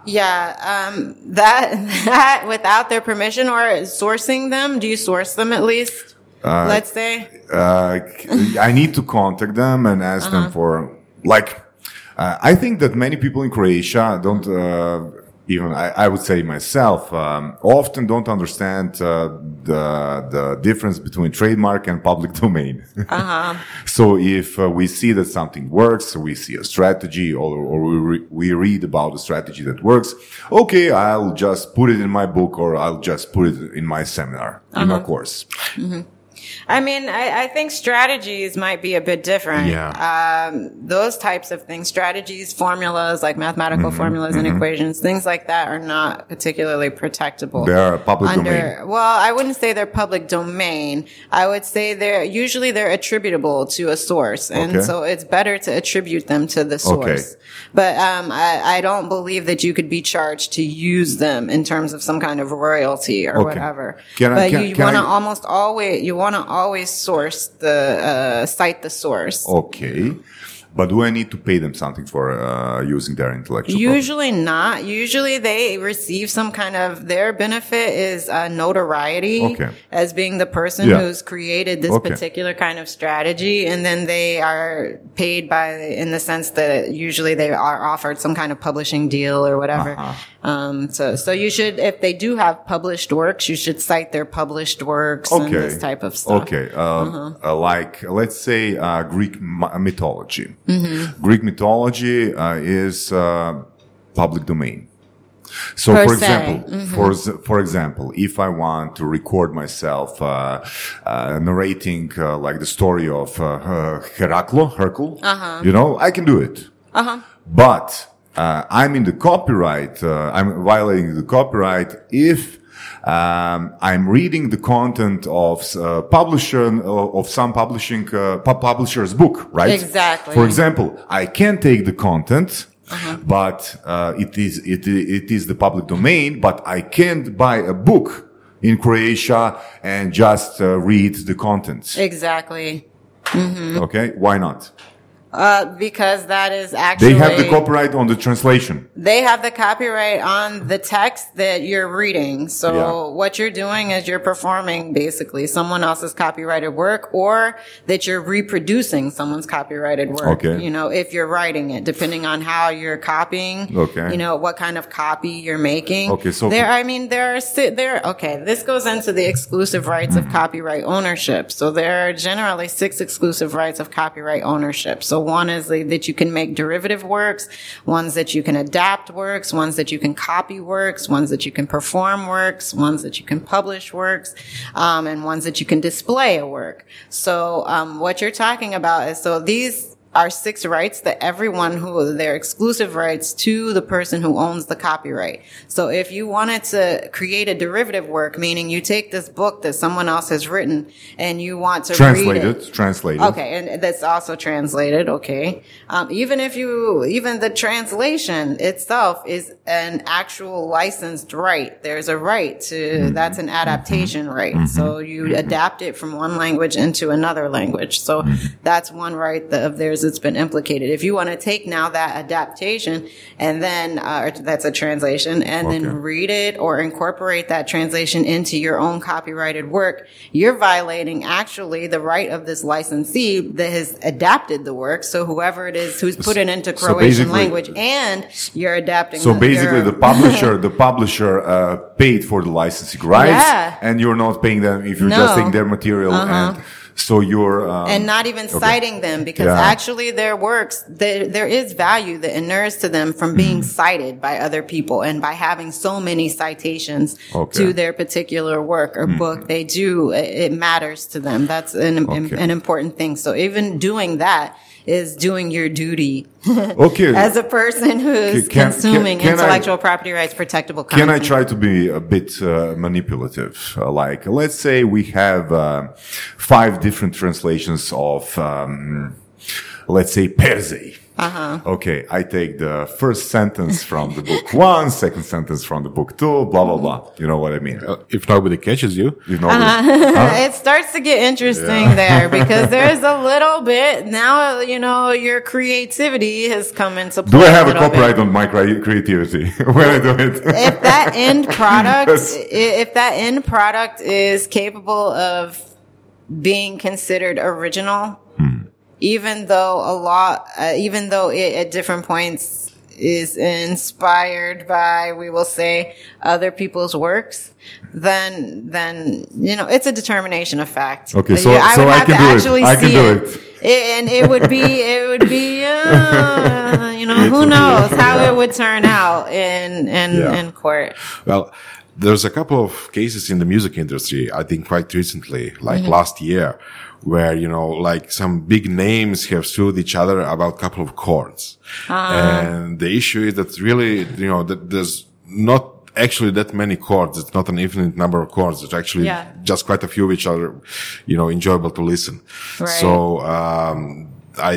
yeah, um, that that without their permission or sourcing them. Do you source them at least? Let's say. uh, I need to contact them and ask them for like. Uh, I think that many people in Croatia don't uh, even. I, I would say myself um, often don't understand uh, the the difference between trademark and public domain. so if uh, we see that something works, we see a strategy, or, or we, re- we read about a strategy that works. Okay, I'll just put it in my book, or I'll just put it in my seminar, in my course. I mean, I, I think strategies might be a bit different. Yeah. Um, those types of things, strategies, formulas, like mathematical Mm-hmm. formulas and equations, things like that are not particularly protectable. They are public under, domain. Well, I wouldn't say they're public domain. I would say they're usually they're attributable to a source. And Okay. so it's better to attribute them to the source. But, um, I, I don't believe that you could be charged to use them in terms of some kind of royalty or Okay. whatever. Can I- but can- you want to almost always, you want to always source the, uh, cite the source. Okay. But do I need to pay them something for uh, using their intellectual property? Usually not. Usually they receive some kind of their benefit is uh, notoriety Okay. as being the person Yeah. who's created this Okay. particular kind of strategy, and then they are paid by in the sense that usually they are offered some kind of publishing deal or whatever. Uh-huh. Um, so so you should if they do have published works, you should cite their published works and Okay. this type of stuff. Okay. Uh, Uh-huh. uh, like, let's say, uh, Greek mythology. Mm-hmm. Greek mythology uh, is uh, public domain. So, Per for example, Mm-hmm. for for example, if I want to record myself uh, uh, narrating uh, like the story of uh, Heraclo, Hercule, Uh-huh. you know, I can do it. But uh, I'm in the copyright. Uh, I'm violating the copyright if um, I'm reading the content of uh, publisher uh, of some publishing uh, pu- publisher's book, right? Exactly. For example, I can take the content. But uh, it is it, it is the public domain. But I can't buy a book in Croatia and just uh, read the content. Exactly. Okay, why not? Uh, because that is actually They have the copyright on the translation. they have the copyright on the text that you're reading. So Yeah. what you're doing is you're performing basically someone else's copyrighted work or that you're reproducing someone's copyrighted work. Okay. You know, if you're writing it, depending on how you're copying. Okay. You know, what kind of copy you're making. Okay, so- there, I mean, there are, there, okay, this goes into the exclusive rights of copyright ownership. So there are generally six exclusive rights of copyright ownership. So one is that you can make derivative works, ones that you can adapt works, ones that you can copy works, ones that you can perform works, ones that you can publish works, um, and ones that you can display a work. So, um, what you're talking about is, so these, are six rights that everyone who they're exclusive rights to the person who owns the copyright. So if you wanted to create a derivative work, meaning you take this book that someone else has written and you want to read Translated, it. translated. Okay, and that's also translated. Okay, um, even if you, even the translation itself is an actual licensed right. There's a right to Mm-hmm. that's an adaptation right. So you adapt it from one language into another language. So Mm-hmm. that's one right that of theirs it's been implicated. If you want to take now that adaptation and then, uh, that's a translation and Okay. then read it or incorporate that translation into your own copyrighted work, you're violating actually the right of this licensee that has adapted the work. So whoever it is who's put it into Croatian basically- language and you're adapting. So the- basically, the publisher, the publisher uh, paid for the licensing rights, Yeah. and you're not paying them if you're No. just taking their material, and so you're um, and not even okay. citing them because Yeah. actually their works there, there is value that inures to them from being Mm-hmm. cited by other people and by having so many citations Okay. To their particular work or book they do it, it matters to them that's an, Okay. an important thing so even doing that is doing your duty Okay. as a person who's Can- can- consuming can I- intellectual property rights protectable Can I try to be a bit uh, manipulative? Uh, like, let's say we have uh, five different translations of, um, let's say, Perse. Uh-huh. Okay, I take the first sentence from the book one, second sentence from the book two, blah blah blah. You know what I mean? Uh, if nobody catches you, You know, it starts to get interesting there because there's a little bit now you know your creativity has come into play do I have a little bit. copyright on my creativity when I do it? if that end product That's- if that end product is capable of being considered original even though a lot uh, even though it at different points is inspired by we will say other people's works then then you know it's a determination of fact Okay, so- Yeah, so would I have can to do it. actually I can see do it. it. It- and it would be it would be uh, you know who knows how it would turn out in in Yeah. in court Well, there's a couple of cases in the music industry, I think quite recently, like Mm-hmm. last year, where, you know, like some big names have sued each other about a couple of chords. Ah. And the issue is that really, you know, that there's not actually that many chords. It's not an infinite number of chords. It's actually Yeah. just quite a few which are, you know, enjoyable to listen. Right. So, um, I,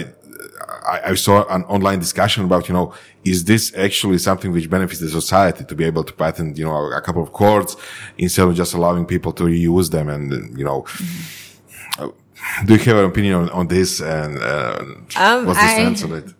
I, I saw an online discussion about, you know, is this actually something which benefits the society to be able to patent, you know, a couple of chords instead of just allowing people to reuse them and, you know, uh, do you have an opinion on, on this and, uh, Um, what's the I- sense of it?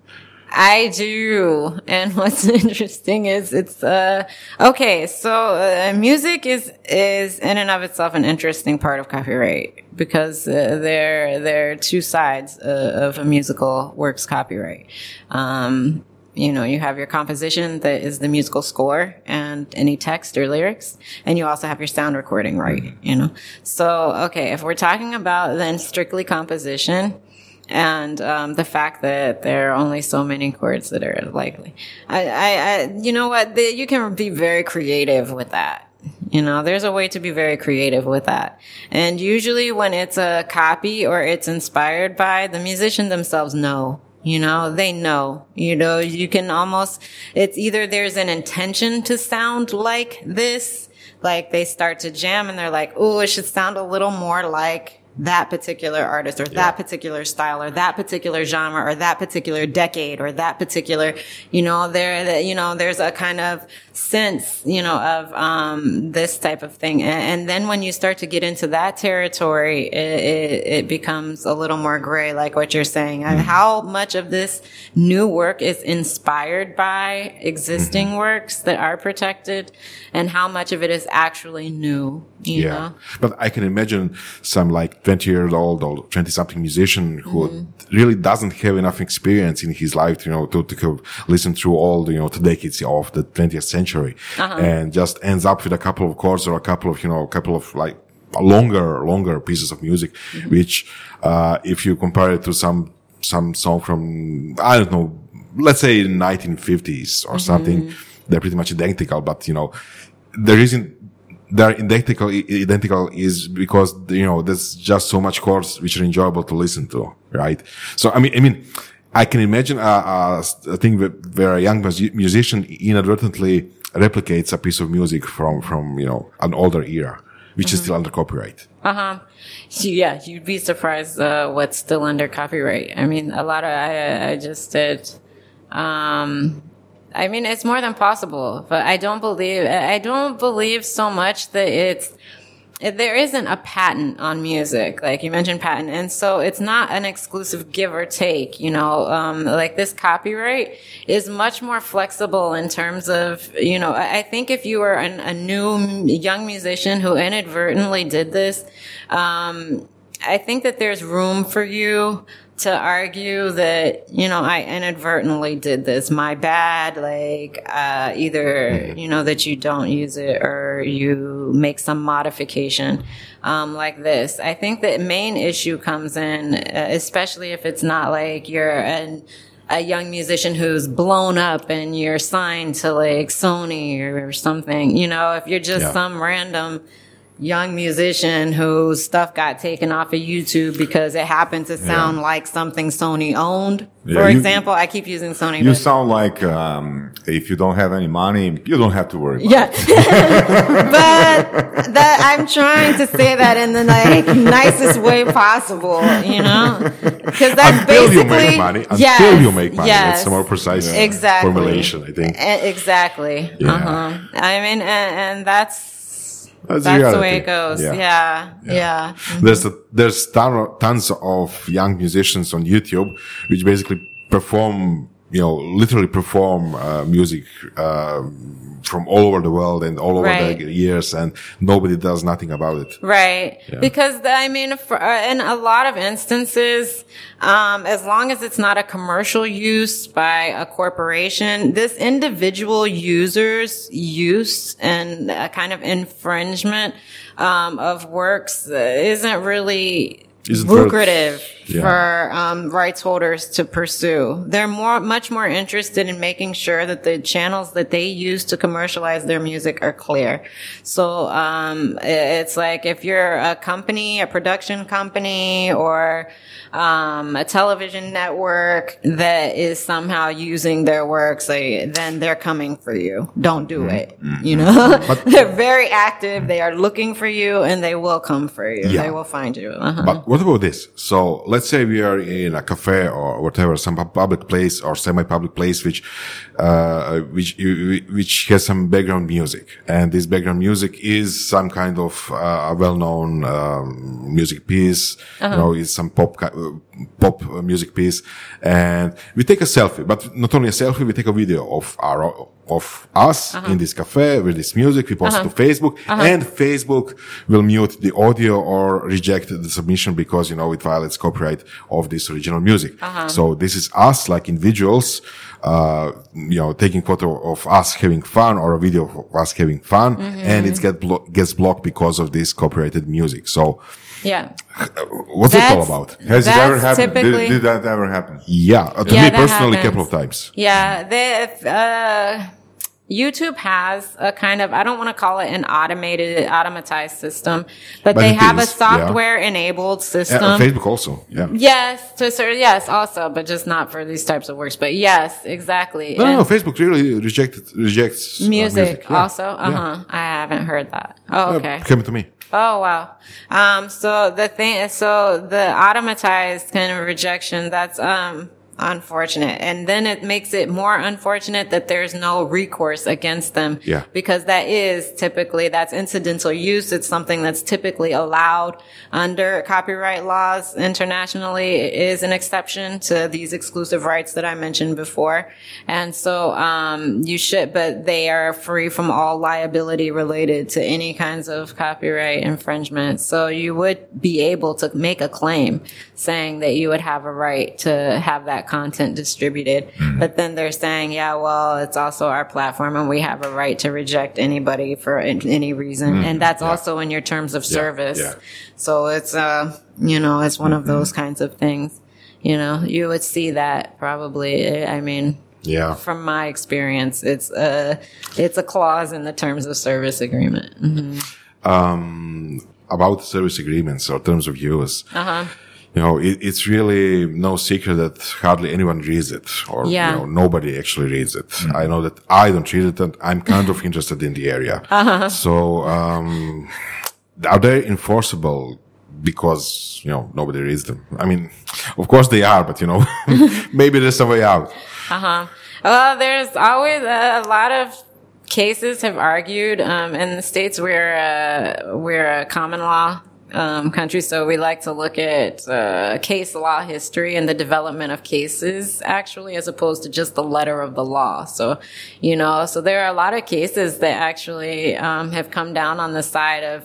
I do. And what's interesting is it's, uh, okay. So, uh, music is, is in and of itself an interesting part of copyright because, uh, there, there are two sides uh, of a musical work's copyright. Um, you know, you have your composition that is the musical score and any text or lyrics. And you also have your sound recording right, you know? So, okay, if we're talking about then strictly composition, and um, the fact that there are only so many chords that are likely. I, I, I you know what? The, you can be very creative with that. You know, there's a way to be very creative with that. And usually when it's a copy or it's inspired by, the musician themselves know. You know, they know. You know, you can almost, it's either there's an intention to sound like this, like they start to jam and they're like, oh, it should sound a little more like that particular artist or that particular style or that particular genre or that particular decade or that particular, you know, there, that, you know, there's a kind of sense, you know, of, um, this type of thing. And, and then when you start to get into that territory, it, it, it becomes a little more gray, like what you're saying. And How much of this new work is inspired by existing works that are protected and how much of it is actually new, you yeah. know? But I can imagine some like 20 year old or 20 something musician who Mm-hmm. really doesn't have enough experience in his life, you know, to, to have listened through all the, you know, the decades of the 20th century Uh-huh. and just ends up with a couple of chords or a couple of, you know, a couple of like longer, longer pieces of music, Mm-hmm. which, uh, if you compare it to some, some song from, I don't know, let's say 1950s or something, they're pretty much identical, but you know, there isn't they're identical identical is because you know there's just so much chords which are enjoyable to listen to right so i mean i mean i can imagine a, a, a thing where, a young mus- musician inadvertently replicates a piece of music from from you know an older era which is still under copyright Uh-huh. So, yeah, you'd be surprised uh, what's still under copyright. I mean, a lot of I, I just did. Um, I mean, it's more than possible, but I don't believe I don't believe so much that it's it- there isn't a patent on music, like you mentioned patent. And so it's not an exclusive give or take, you know, um, like this copyright is much more flexible in terms of, you know, I, I think if you were an, a new young musician who inadvertently did this, um, I think that there's room for you to argue that, you know, I inadvertently did this. My bad. Like, uh, either, you know, that you don't use it or you make some modification, um, like this. I think the main issue comes in, uh, especially if it's not like you're an, a young musician who's blown up and you're signed to like Sony or something, you know, if you're just Yeah. some random young musician whose stuff got taken off of YouTube because it happened to sound Yeah. like something Sony owned. Yeah, For you- example, I keep using Sony. You sound like um, if you don't have any money, you don't have to worry. Yeah, but that I'm trying to say that in the like nicest way possible, you know, because that's until basically you make money, until Yes, you make money. Yes, That's a more precise exactly. formulation, I think. Exactly. Yeah. Uh-huh. I mean, and, and that's That's that's, the way it goes. Yeah. Yeah, yeah. Mm-hmm. There's a, there's ton, tons of young musicians on YouTube which basically perform, you know, literally perform uh, music uh, from all over the world and all over Right. the years, and nobody does nothing about it. Right. Because I mean, for, uh, in a lot of instances, um, as long as it's not a commercial use by a corporation, this individual user's use and a kind of infringement um, of works uh, isn't really Isn't lucrative Yeah. for um, rights holders to pursue. They're more, much more interested in making sure that the channels that they use to commercialize their music are clear. So um, it's like if you're a company, a production company, or um, a television network that is somehow using their works, like, then they're coming for you. Don't do Mm-hmm. it. You know, they're very active. They are looking for you, and they will come for you. Yeah. They will find you. Uh-huh. But what about this? So let's say we are in a cafe or whatever, some public place or semi-public place, which, uh, which, which has some background music. And this background music is some kind of, uh, a well-known, um, music piece. You know, it's some pop, pop uh, music piece. And we take a selfie, but not only a selfie, we take a video of our, of us in uh-huh. this cafe with this music. We post it to uh-huh. Facebook uh-huh. and Facebook will mute the audio or reject the submission because, you know, it violates copyright of this original music. So this is us like individuals, uh, you know, taking photo of us having fun or a video of us having fun mm-hmm. and it get blo- gets blocked because of this copyrighted music. So yeah. what's it all about? Has it ever happened? Did, did that ever happen? Yeah, uh, to Yeah, me personally, a couple of times. Yeah, they, uh, YouTube has a kind of, I don't want to call it an automated, automatized system, but, But they it have a is, yeah. software enabled system. uh, Facebook also. Yeah. Yes, to a certain, yes, also, but just not for these types of works. But yes, exactly. No, no, no, Facebook really rejected, rejects uh, music, Yeah. also. Uh huh. I haven't heard that. Oh, Yeah, okay. came to me. Oh wow. Um, so the thing, so the automatized kind of rejection, that's, um, unfortunate. And then it makes it more unfortunate that there's no recourse against them. Yeah. Because that is typically, that's incidental use. It's something that's typically allowed under copyright laws internationally. It is an exception to these exclusive rights that I mentioned before. And so, um, you should, but they are free from all liability related to any kinds of copyright infringement. So you would be able to make a claim saying that you would have a right to have that content distributed. But then they're saying, yeah, well, it's also our platform and we have a right to reject anybody for any reason. And that's also in your terms of service. yeah. So it's, uh, you know, it's one of those kinds of things. You know, you would see that probably. I mean, Yeah. from my experience, it's a, it's a clause in the terms of service agreement. Mhm. Um, about service agreements or terms of use. Uh-huh. You know, it, it's really no secret that hardly anyone reads it or, Yeah. you know, nobody actually reads it. I know that I don't read it and I'm kind of interested in the area. Uh-huh. So, um, are they enforceable because, you know, nobody reads them? I mean, of course they are, but you know, maybe there's a way out. Uh Well, there's always a, a lot of cases have argued um, in the states we're a, we're a common law um, country, so we like to look at uh, case law history and the development of cases, actually, as opposed to just the letter of the law. So, you know, so there are a lot of cases that actually um, have come down on the side of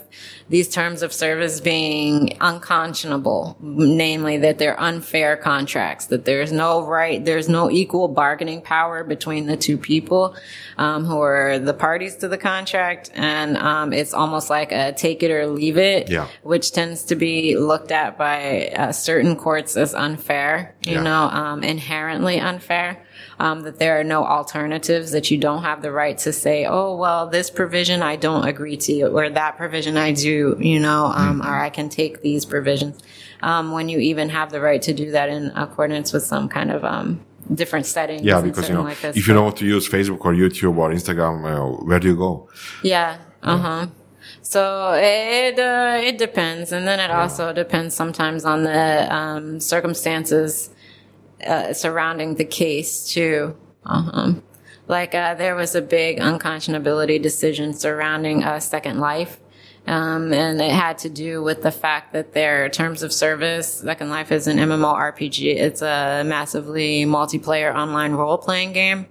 these terms of service being unconscionable, namely that they're unfair contracts, that there's no right, there's no equal bargaining power between the two people um, who are the parties to the contract, and um, it's almost like a take it or leave it, Yeah. Which tends to be looked at by uh, certain courts as unfair, you Yeah. know, um, inherently unfair. Um, that there are no alternatives, that you don't have the right to say, oh, well, this provision I don't agree to, or that provision I do, you know, um, Mm-hmm. or I can take these provisions. Um, when you even have the right to do that in accordance with some kind of um, different settings. Yeah, because you know, like if you know how to use Facebook or YouTube or Instagram, uh, where do you go? Yeah. Uh huh. So it uh, it depends, and then it also depends sometimes on the um, circumstances uh, surrounding the case too. Uh-huh. Like uh, there was a big unconscionability decision surrounding uh, Second Life. Um, and it had to do with the fact that their terms of service, Second Life is an MMORPG. It's a massively multiplayer online role playing game.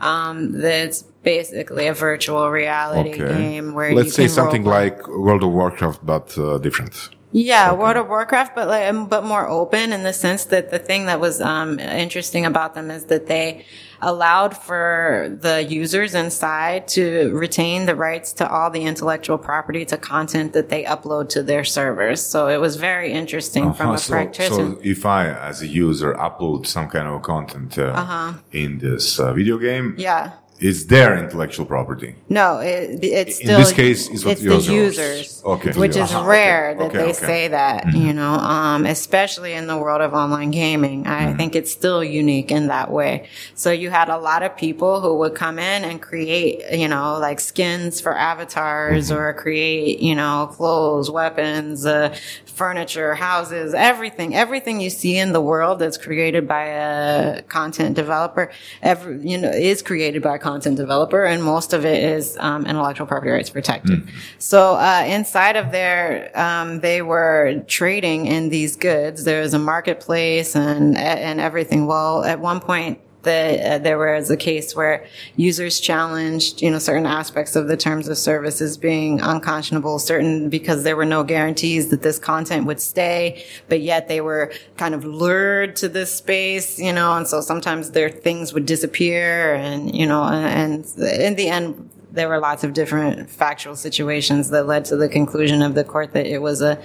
Um, that's basically a virtual reality game where you Let's say something like World of Warcraft, but uh, different. Yeah, World of Warcraft, but like, um, but more open in the sense that the thing that was um, interesting about them is that they allowed for the users inside to retain the rights to all the intellectual property to content that they upload to their servers. So it was very interesting from Uh-huh, a so, practitioner. so if I, as a user, upload some kind of content uh, in this uh, video game, Uh-huh. yeah. It's their intellectual property. No, it, it's In this case, it's what it's users. the users, Okay. which is Uh-huh, rare okay, that okay, they say that. You know, um, especially in the world of online gaming, I think it's still unique in that way. So you had a lot of people who would come in and create, you know, like skins for avatars or create, you know, clothes, weapons, uh, furniture, houses, everything, everything you see in the world that's created by a content developer, every, you know, is created by a content developer and most of it is, um, intellectual property rights protected. So, uh, inside of there, um, they were trading in these goods. There was a marketplace and, and everything. Well, at one point, the, uh, there was a case where users challenged, you know, certain aspects of the terms of service as being unconscionable, certain because there were no guarantees that this content would stay, but yet they were kind of lured to this space, you know, and so sometimes their things would disappear and, you know, and, and in the end, there were lots of different factual situations that led to the conclusion of the court that it was a,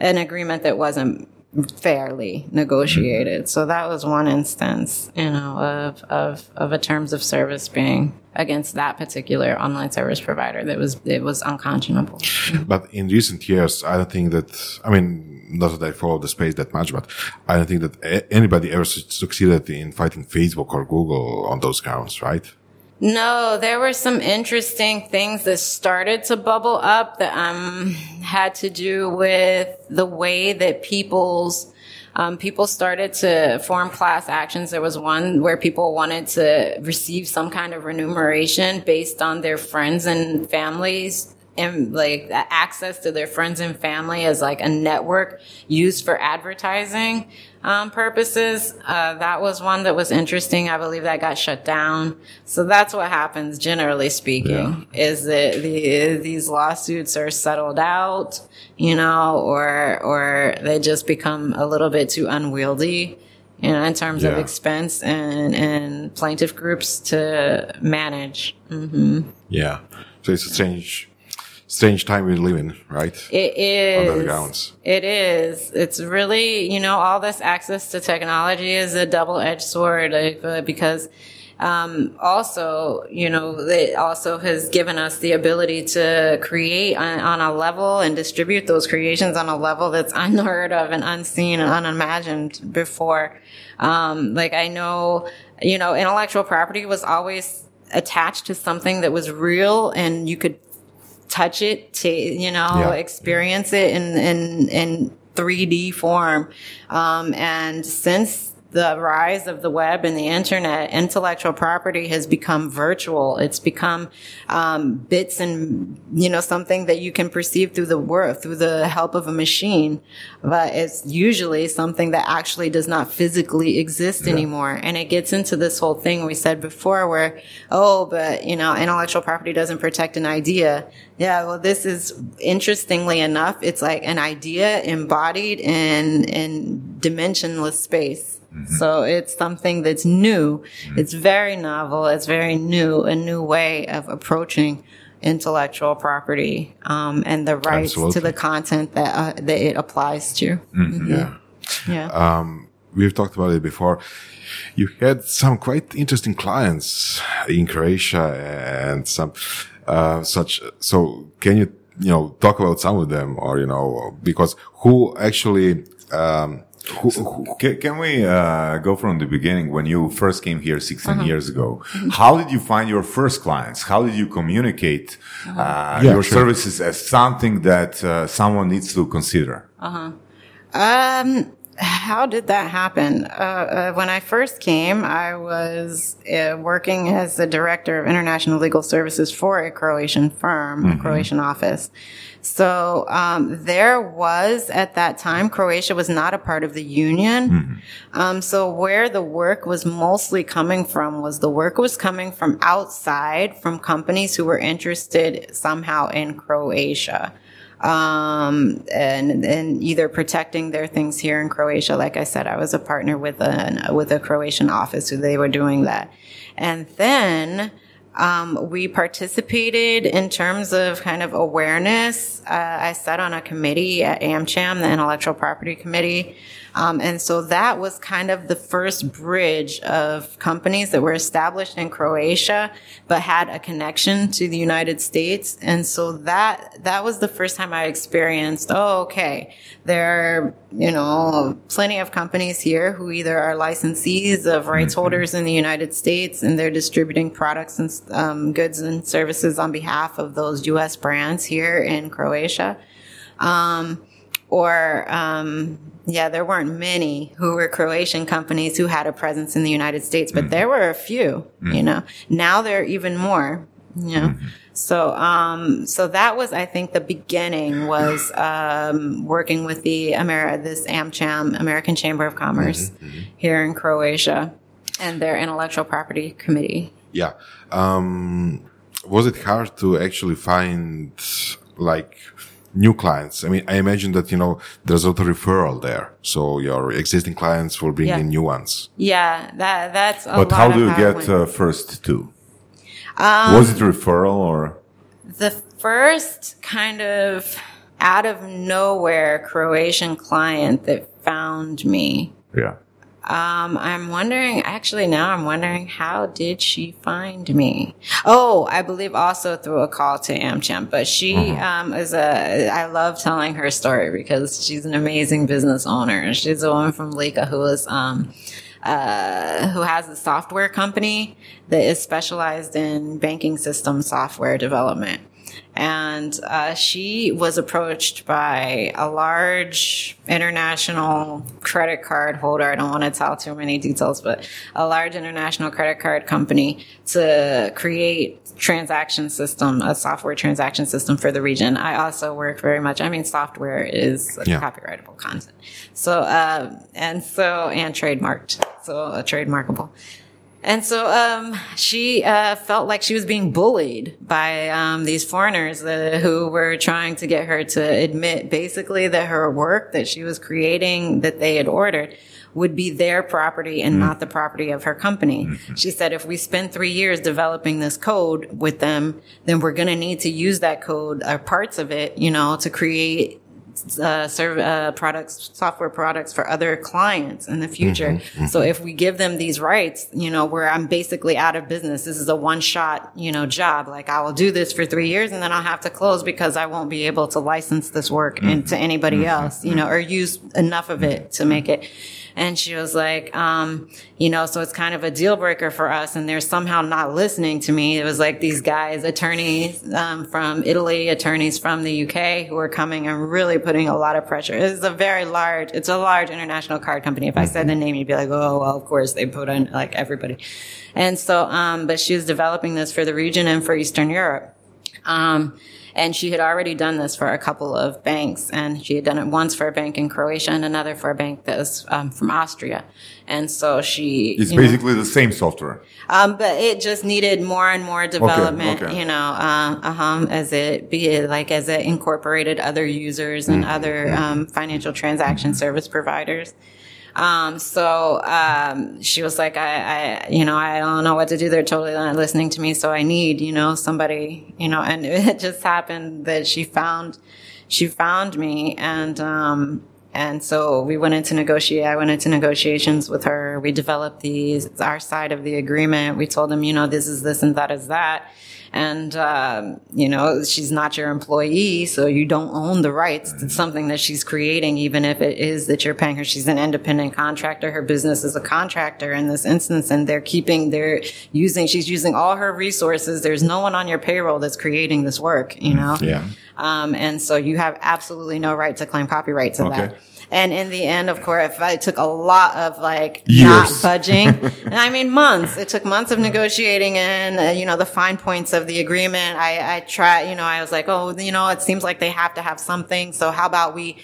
an agreement that wasn't fairly negotiated. So that was one instance, you know, of, of, of a terms of service being against that particular online service provider that was, it was unconscionable. But in recent years, I don't think that, I mean, not that I follow the space that much, but I don't think that anybody ever su- succeeded in fighting Facebook or Google on those grounds, right? No, there were some interesting things that started to bubble up that um had to do with the way that people's um, people started to form class actions. There was one where people wanted to receive some kind of remuneration based on their friends and families and like access to their friends and family as like a network used for advertising um, purposes. Uh, that was one that was interesting. I believe that got shut down. So that's what happens, generally speaking, is that the, these lawsuits are settled out, you know, or or they just become a little bit too unwieldy. You know, in terms of expense and, and plaintiff groups to manage. hmm Yeah. So it's a strange, strange time we live in, right? It is. On those grounds. It is. It's really, you know, all this access to technology is a double-edged sword like, because um, also, you know, it also has given us the ability to create on, on a level and distribute those creations on a level that's unheard of and unseen and unimagined before. Um, like I know, you know, intellectual property was always attached to something that was real and you could touch it to you know Yeah. experience it in in in 3D form um and since the rise of the web and the internet, intellectual property has become virtual. It's become um, bits and you know something that you can perceive through the world through the help of a machine, but it's usually something that actually does not physically exist yeah. anymore. And it gets into this whole thing we said before, where oh, but you know, intellectual property doesn't protect an idea. Yeah, well, this is interestingly enough, it's like an idea embodied in in dimensionless space. Mm-hmm. So it's something that's new. Mm-hmm. It's very novel. It's very new, a new way of approaching intellectual property um, and the rights Absolutely. to the content that uh, that it applies to. Mm-hmm. mm-hmm. Yeah, yeah. Um, we've talked about it before. You had some quite interesting clients in Croatia and some uh, such. So can you you know talk about some of them, or you know because who actually um, who, who, can, we uh, go from the beginning when you first came here 16 uh-huh. years ago? How did you find your first clients? How did you communicate uh-huh. uh, yeah, your sure. services as something that uh, someone needs to consider? Uh-huh. Um, how did that happen? Uh, uh, when I first came, I was uh, working as the director of international legal services for a Croatian firm, mm-hmm. a Croatian office. So um, there was at that time, Croatia was not a part of the union. Mm-hmm. Um, so where the work was mostly coming from was the work was coming from outside, from companies who were interested somehow in Croatia um, and and either protecting their things here in Croatia. Like I said, I was a partner with a with a Croatian office who they were doing that, and then. Um, we participated in terms of kind of awareness. Uh, I sat on a committee at AmCham, the Intellectual Property Committee, um, and so that was kind of the first bridge of companies that were established in Croatia, but had a connection to the United States. And so that, that was the first time I experienced, oh, okay, there are, you know, plenty of companies here who either are licensees of rights mm-hmm. holders in the United States and they're distributing products and um, goods and services on behalf of those U.S. brands here in Croatia. Um, or um, yeah, there weren't many who were Croatian companies who had a presence in the United States, but mm-hmm. there were a few. Mm-hmm. You know, now there are even more. You know, mm-hmm. so um, so that was, I think, the beginning was um, working with the Ameri- this AmCham American Chamber of Commerce mm-hmm. Mm-hmm. here in Croatia and their intellectual property committee. Yeah. Um, was it hard to actually find like new clients. I mean, I imagine that, you know, there's a lot of referral there. So your existing clients will bring yeah. in new ones. Yeah, that, that's But how do you get uh, first two? Um, Was it referral or? The first kind of out of nowhere Croatian client that found me. Yeah. Um, I'm wondering, actually now I'm wondering, how did she find me? Oh, I believe also through a call to AmCham, but she, mm-hmm. um, is a, I love telling her story because she's an amazing business owner. She's a woman from Lika who is, um, uh, who has a software company that is specialized in banking system software development and uh, she was approached by a large international credit card holder. I don't want to tell too many details, but a large international credit card company to create transaction system, a software transaction system for the region. I also work very much. I mean, software is yeah. copyrightable content. So, uh, and so, and trademarked. So, uh, trademarkable. And so um, she uh, felt like she was being bullied by um, these foreigners uh, who were trying to get her to admit basically that her work that she was creating that they had ordered would be their property and mm not the property of her company. Mm-hmm. She said, if we spend three years developing this code with them, then we're going to need to use that code or parts of it, you know, to create uh, serve uh, products, software products for other clients in the future. Mm-hmm, mm-hmm. So if we give them these rights, you know, where I'm basically out of business, this is a one shot, you know, job. Like I will do this for three years and then I'll have to close because I won't be able to license this work mm-hmm. into anybody mm-hmm. else, you know, or use enough of it to make it. And she was like, um, you know, so it's kind of a deal breaker for us. And they're somehow not listening to me. It was like these guys, attorneys um, from Italy, attorneys from the UK who were coming and really putting a lot of pressure. It's a very large, it's a large international card company. If I said the name, you'd be like, oh, well, of course they put on like everybody. And so, um, but she was developing this for the region and for Eastern Europe. Um, and she had already done this for a couple of banks, and she had done it once for a bank in Croatia and another for a bank that was um, from Austria. And so she, It's you know, basically the same software. um, but it just needed more and more development, okay. you know, uh, uh as it be like as it incorporated other users and other um, financial transaction service providers. Um, so um, she was like, I, I, you know, I don't know what to do. They're totally not listening to me. So I need, you know, somebody, you know, and it just happened that she found, she found me and, um, and so we went into negotiate. I went into negotiations with her. We developed these, our side of the agreement. We told them, you know, this is this and that is that. And, um, you know, she's not your employee, so you don't own the rights to something that she's creating, even if it is that you're paying her. She's an independent contractor. Her business is a contractor in this instance, and they're keeping, they're using, she's using all her resources. There's no one on your payroll that's creating this work, you know? Yeah. Um, and so you have absolutely no right to claim copyright to Okay. that. And in the end, of course, it took a lot of like Years. not budging. and I mean months. It took months of negotiating and, uh, you know, the fine points of the agreement. I, I tried, you know, I was like, oh, you know, it seems like they have to have something. So how about we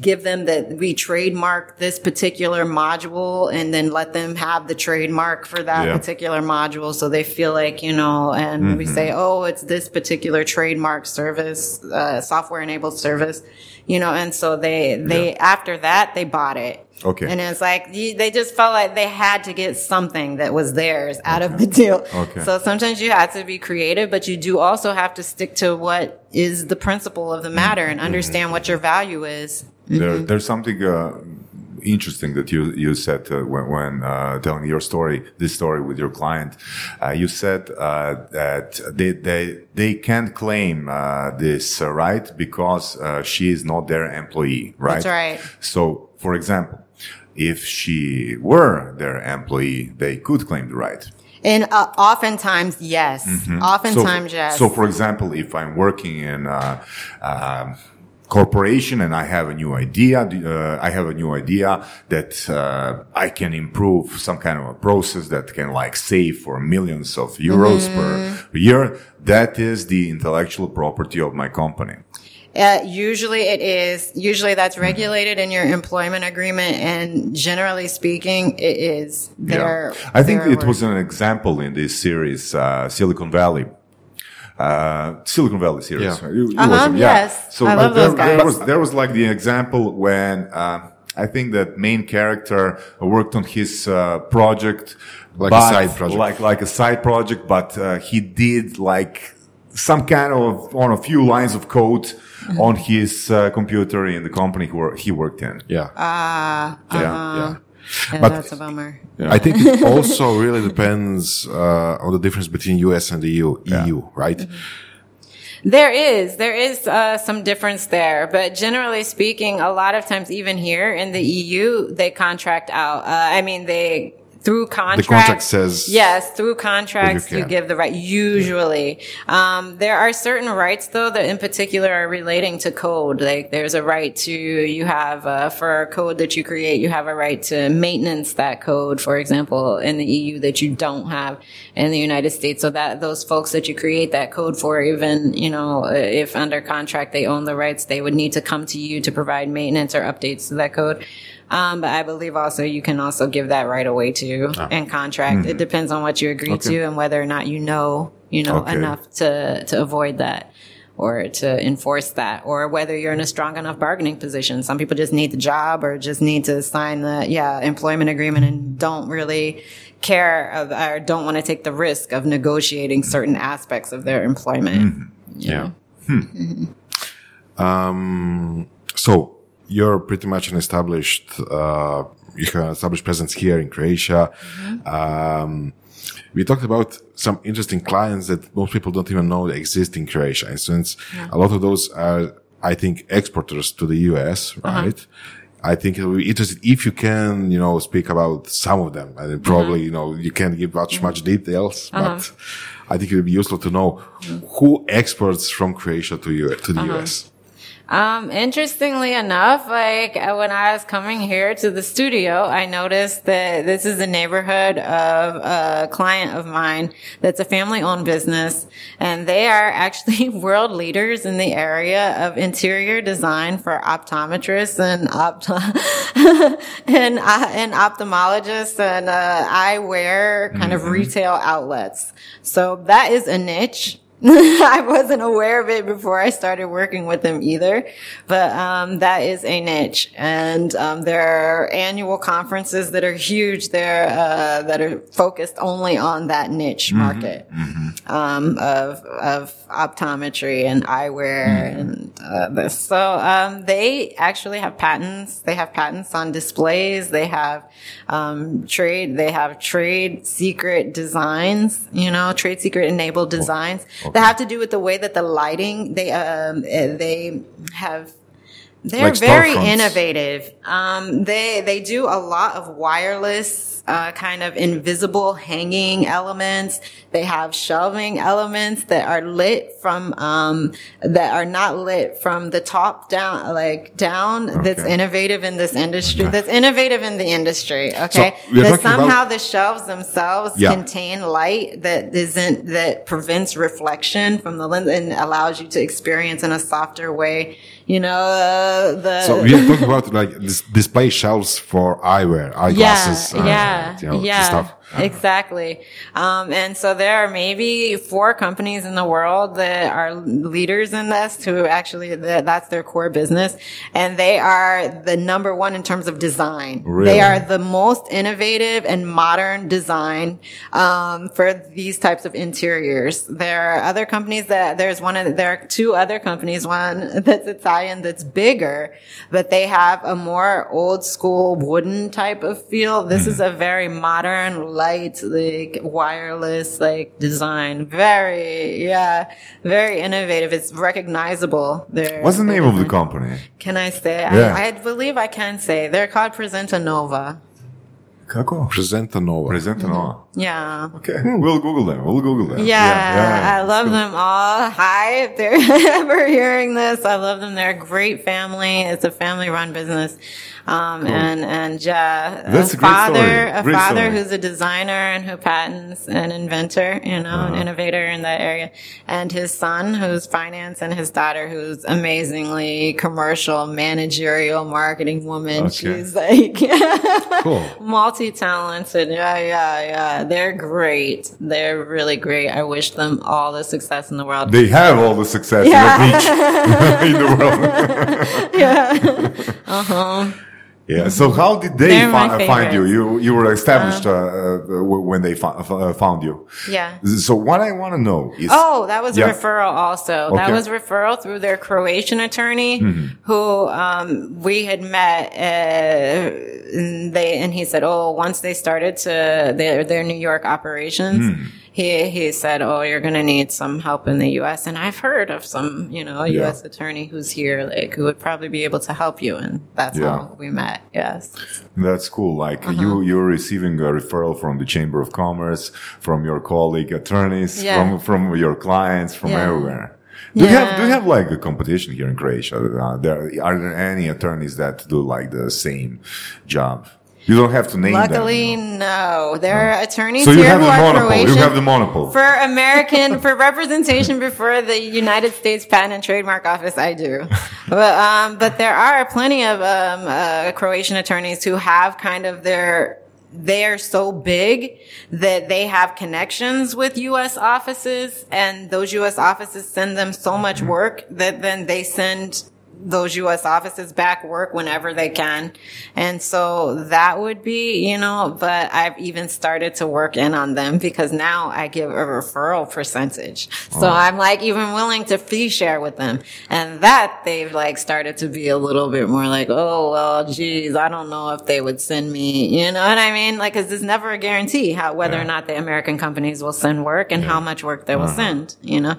give them that we trademark this particular module and then let them have the trademark for that Yeah. particular module so they feel like you know and we say oh it's this particular trademark service uh, software enabled service you know and so they they after that they bought it Okay. and it's like you, they just felt like they had to get something that was theirs out of the deal Okay. so sometimes you have to be creative but you do also have to stick to what is the principle of the matter and understand what your value is There, there's something uh, interesting that you you said uh, when, when uh, telling your story, this story with your client. Uh, you said uh, that they they they can't claim uh, this uh, right because uh, she is not their employee, right? That's right. So, for example, if she were their employee, they could claim the right. And uh, oftentimes, yes. Oftentimes, so, yes. So, for example, if I'm working in a, um corporation and I have a new idea, uh, I have a new idea that uh, I can improve some kind of a process that can like save for millions of euros Mm-hmm. per year. That is the intellectual property of my company. Uh, usually it is. Usually that's regulated in your employment agreement, and generally speaking, it is. Their, I think their it work. was an example in this series, uh, Silicon Valley. Uh, Silicon Valley series. Yeah. It- it Uh-huh, was, yeah. yes. So I uh, love there, those there guys. was there was like the example when uh, I think that main character worked on his uh, project, Like a side project. like like a side project, but uh, he did like some kind of on a few lines of code Mm-hmm. on his uh, computer in the company he, he worked in. Yeah. Ah, Yeah, uh-huh. yeah. Yeah, But- that's a bummer. I think it also really depends uh, on the difference between US and the EU, EU right? There is, there is uh, some difference there, but generally speaking, a lot of times, even here in the EU, they contract out. Uh, I mean, they through contract. contract says yes, through contracts you you, give the right. Usually, um, there are certain rights though that, in particular, are relating to code. Like there's a right to you have uh, for code that you create, you have a right to maintenance that code, for example, in the EU that you don't have in the United States. So that those folks that you create that code for, even you know, if under contract they own the rights, they would need to come to you to provide maintenance or updates to that code. Um, but I believe also you can also give that right away too in ah. contract. Hmm. It depends on what you agree to and whether or not you know, you know, Okay. enough to, to avoid that or to enforce that or whether you're in a strong enough bargaining position. Some people just need the job or just need to sign the, yeah, employment agreement and don't really care of, or don't want to take the risk of negotiating certain aspects of their employment. Mm-hmm. you Yeah. know? Hmm. Mm-hmm. Um, so you're pretty much an established, uh, you have an established presence here in Croatia. Mm-hmm. Um, we talked about some interesting clients that most people don't even know exist in Croatia. And since a lot of those are, I think, exporters to the US, uh-huh. right? I think it will be interesting if you can, you know, speak about some of them. And then probably, you know, you can't give much, much mm-hmm. details, uh-huh. but I think it would be useful to know who exports from Croatia to, U- to the uh-huh. US. Um, interestingly enough, like when I was coming here to the studio, I noticed that this is a neighborhood of a client of mine that's a family owned business and they are actually world leaders in the area of interior design for optometrists and opto- and, uh, and ophthalmologists and, uh, eyewear kind of retail outlets. So that is a niche. I wasn't aware of it before I started working with them either, but um, that is a niche, and um, there are annual conferences that are huge there uh, that are focused only on that niche market Um, of of optometry and eyewear and uh, this. So um, they actually have patents. They have patents on displays. They have um, trade. They have trade secret designs. You know, trade secret enabled designs that have to do with the way that the lighting they um eh, they have. They're Like very innovative. Um, they they do a lot of wireless. Uh, kind of invisible hanging elements. They have shelving elements that are lit from, um, that are not lit from the top down, like down. That's innovative in this industry. That's innovative in the industry. Okay. we're that talking about- somehow the shelves themselves Yeah. contain light that isn't that prevents reflection from the lens and allows you to experience in a softer way. You know uh, the So we are talking about like this display shelves for eyewear, eyeglasses, yeah, yeah, you know, yeah, stuff. exactly. Um, and so there are maybe four companies in the world that are leaders in this who actually, that, that's their core business. And they are the number one in terms of design. Really? They are the most innovative and modern design, um, for these types of interiors. There are other companies that, there's one of, there are two other companies, one that's Italian that's bigger, but they have a more old school wooden type of feel. This is a very modern, light, like wireless, like design. Very, yeah, very innovative. It's recognizable. There. What's the name of the company? Can I say? Yeah. I, I believe I can say. They're called Presenta Nova. Kako? Presenta Nova. Presenta Nova. Mm-hmm. Yeah. Okay, we'll Google them. We'll Google them. Yeah, I love them all. Hi, if they're ever hearing this, I love them. They're a great family. It's a family-run business, um, and and yeah, That's a a father, a Great father story. who's a designer and who patents an inventor, you know, Uh-huh. an innovator in that area, and his son who's finance, and his daughter who's amazingly commercial, managerial, marketing woman. Okay. She's like Cool. multi-talented. Yeah, yeah, yeah. They're great. They're really great. I wish them all the success in the world. They have all the success Yeah. in the in the world. Uh-huh. Yeah. So how did they fi- find you? You you were established uh, uh, when they uh, found you. yeah. So what I want to know is Oh, that was Yeah. a referral also. That was referral through their Croatian attorney who, um, we had met, uh, and they, and he said, oh, once they started to their, their New York operations, he, he said, oh, you're going to need some help in the U.S. And I've heard of some, you know, Yeah. U.S. attorney who's here, like, who would probably be able to help you. And that's Yeah. how we met. Yes. That's cool. Like Uh-huh. you, you're receiving a referral from the Chamber of Commerce, from your colleague attorneys, Yeah. from from your clients, from Yeah. everywhere. Do you have do you have like a competition here in Croatia? Uh, there are there any attorneys that do like the same job? You don't have to name it. Luckily, them. no. There are attorneys So you here have who the are monopoly. You have the monopoly. For American, for representation before the United States Patent and Trademark Office, I do. But, um, but there are plenty of, um, uh, Croatian attorneys who have kind of their, they are so big that they have connections with U.S. offices and those U.S. offices send them so much work that then they send those U.S. offices back work whenever they can. And so that would be, you know, but I've even started to work in on them because now I give a referral percentage. So I'm like even willing to fee share with them. And that they've like started to be a little bit more like, oh, well, geez, I don't know if they would send me, you know what I mean? Like, cause there's never a guarantee how, whether or not the American companies will send work and how much work they will uh-huh. send, you know?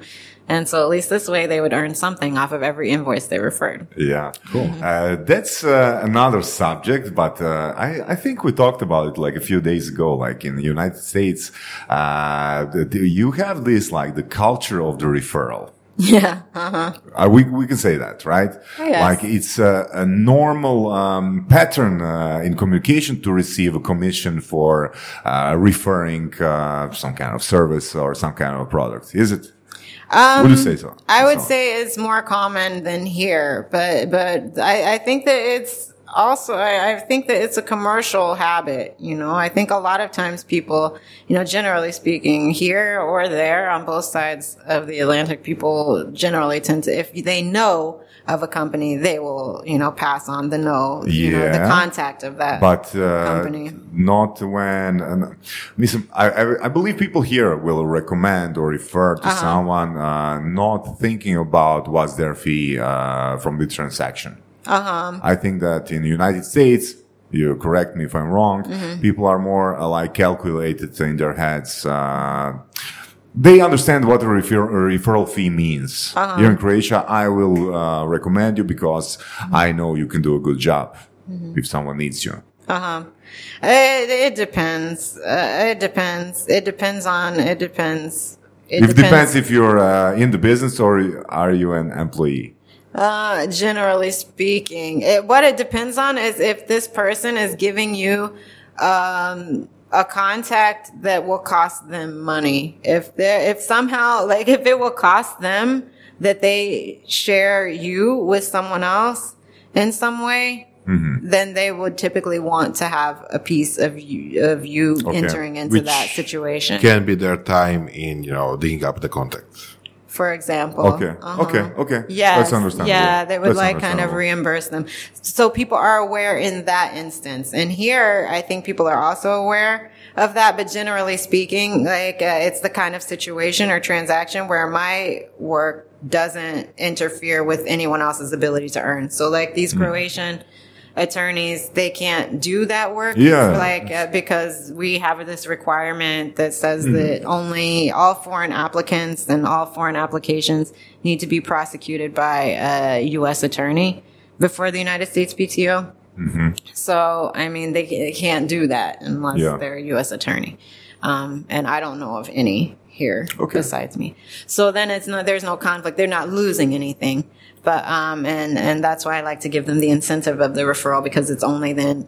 And so at least this way they would earn something off of every invoice they referred. Yeah, cool. Uh, that's uh, another subject, but uh, I, I think we talked about it like a few days ago. Like in the United States, uh, the, the- you have this like the culture of the referral. Yeah. Uh-huh. Uh, we we can say that, right? Yes. Like it's a, a normal um, pattern uh, in communication to receive a commission for uh, referring uh, some kind of service or some kind of product. Is it? Would you say so? Um, I would So- say it's more common than here, but but I, I think that it's also I, I think that it's a commercial habit. You know, I think a lot of times people, you know, generally speaking, here or there on both sides of the Atlantic, people generally tend to if they know of a company, they will you know pass on the know, you know, the contact of that but uh, company. not when. Uh, listen, I, I, I believe people here will recommend or refer Uh-huh. to someone uh, not thinking about what's their fee uh, from the transaction. Uh-huh. I think that in the United States, you correct me if I'm wrong, Mm-hmm. people are more uh, like calculated in their heads. They understand what a, refer- a referral fee means. Uh-huh. Here in Croatia, I will uh, recommend you because Mm-hmm. I know you can do a good job if someone needs you. Uh It, it depends. Uh, it depends. It depends on. It depends. It depends if you're uh, in the business or are you an employee. Uh, generally speaking, it, what it depends on is if this person is giving you um, a contact that will cost them money. If they if somehow like if it will cost them that they share you with someone else in some way. Mm-hmm. Then they would typically want to have a piece of you of you Okay. entering into Which that situation. It can be their time in, you know, digging up the contacts. For example. Okay. Okay. Okay. Yes. That's understandable. Yeah, they would That's like kind of reimburse them. So people are aware in that instance. And here, I think people are also aware of that. But generally speaking, like, uh, it's the kind of situation or transaction where my work doesn't interfere with anyone else's ability to earn. So like these Mm. Croatian attorneys, they can't do that work. Yeah. Like, uh, because we have this requirement that says Mm-hmm. that only all foreign applicants and all foreign applications need to be prosecuted by a U.S. attorney before the United States PTO. So, I mean, they, they can't do that unless Yeah. they're a U.S. attorney. Um, and I don't know of any here Okay. besides me. So then it's not there's no conflict. They're not losing anything. But, um, and, and that's why I like to give them the incentive of the referral because it's only then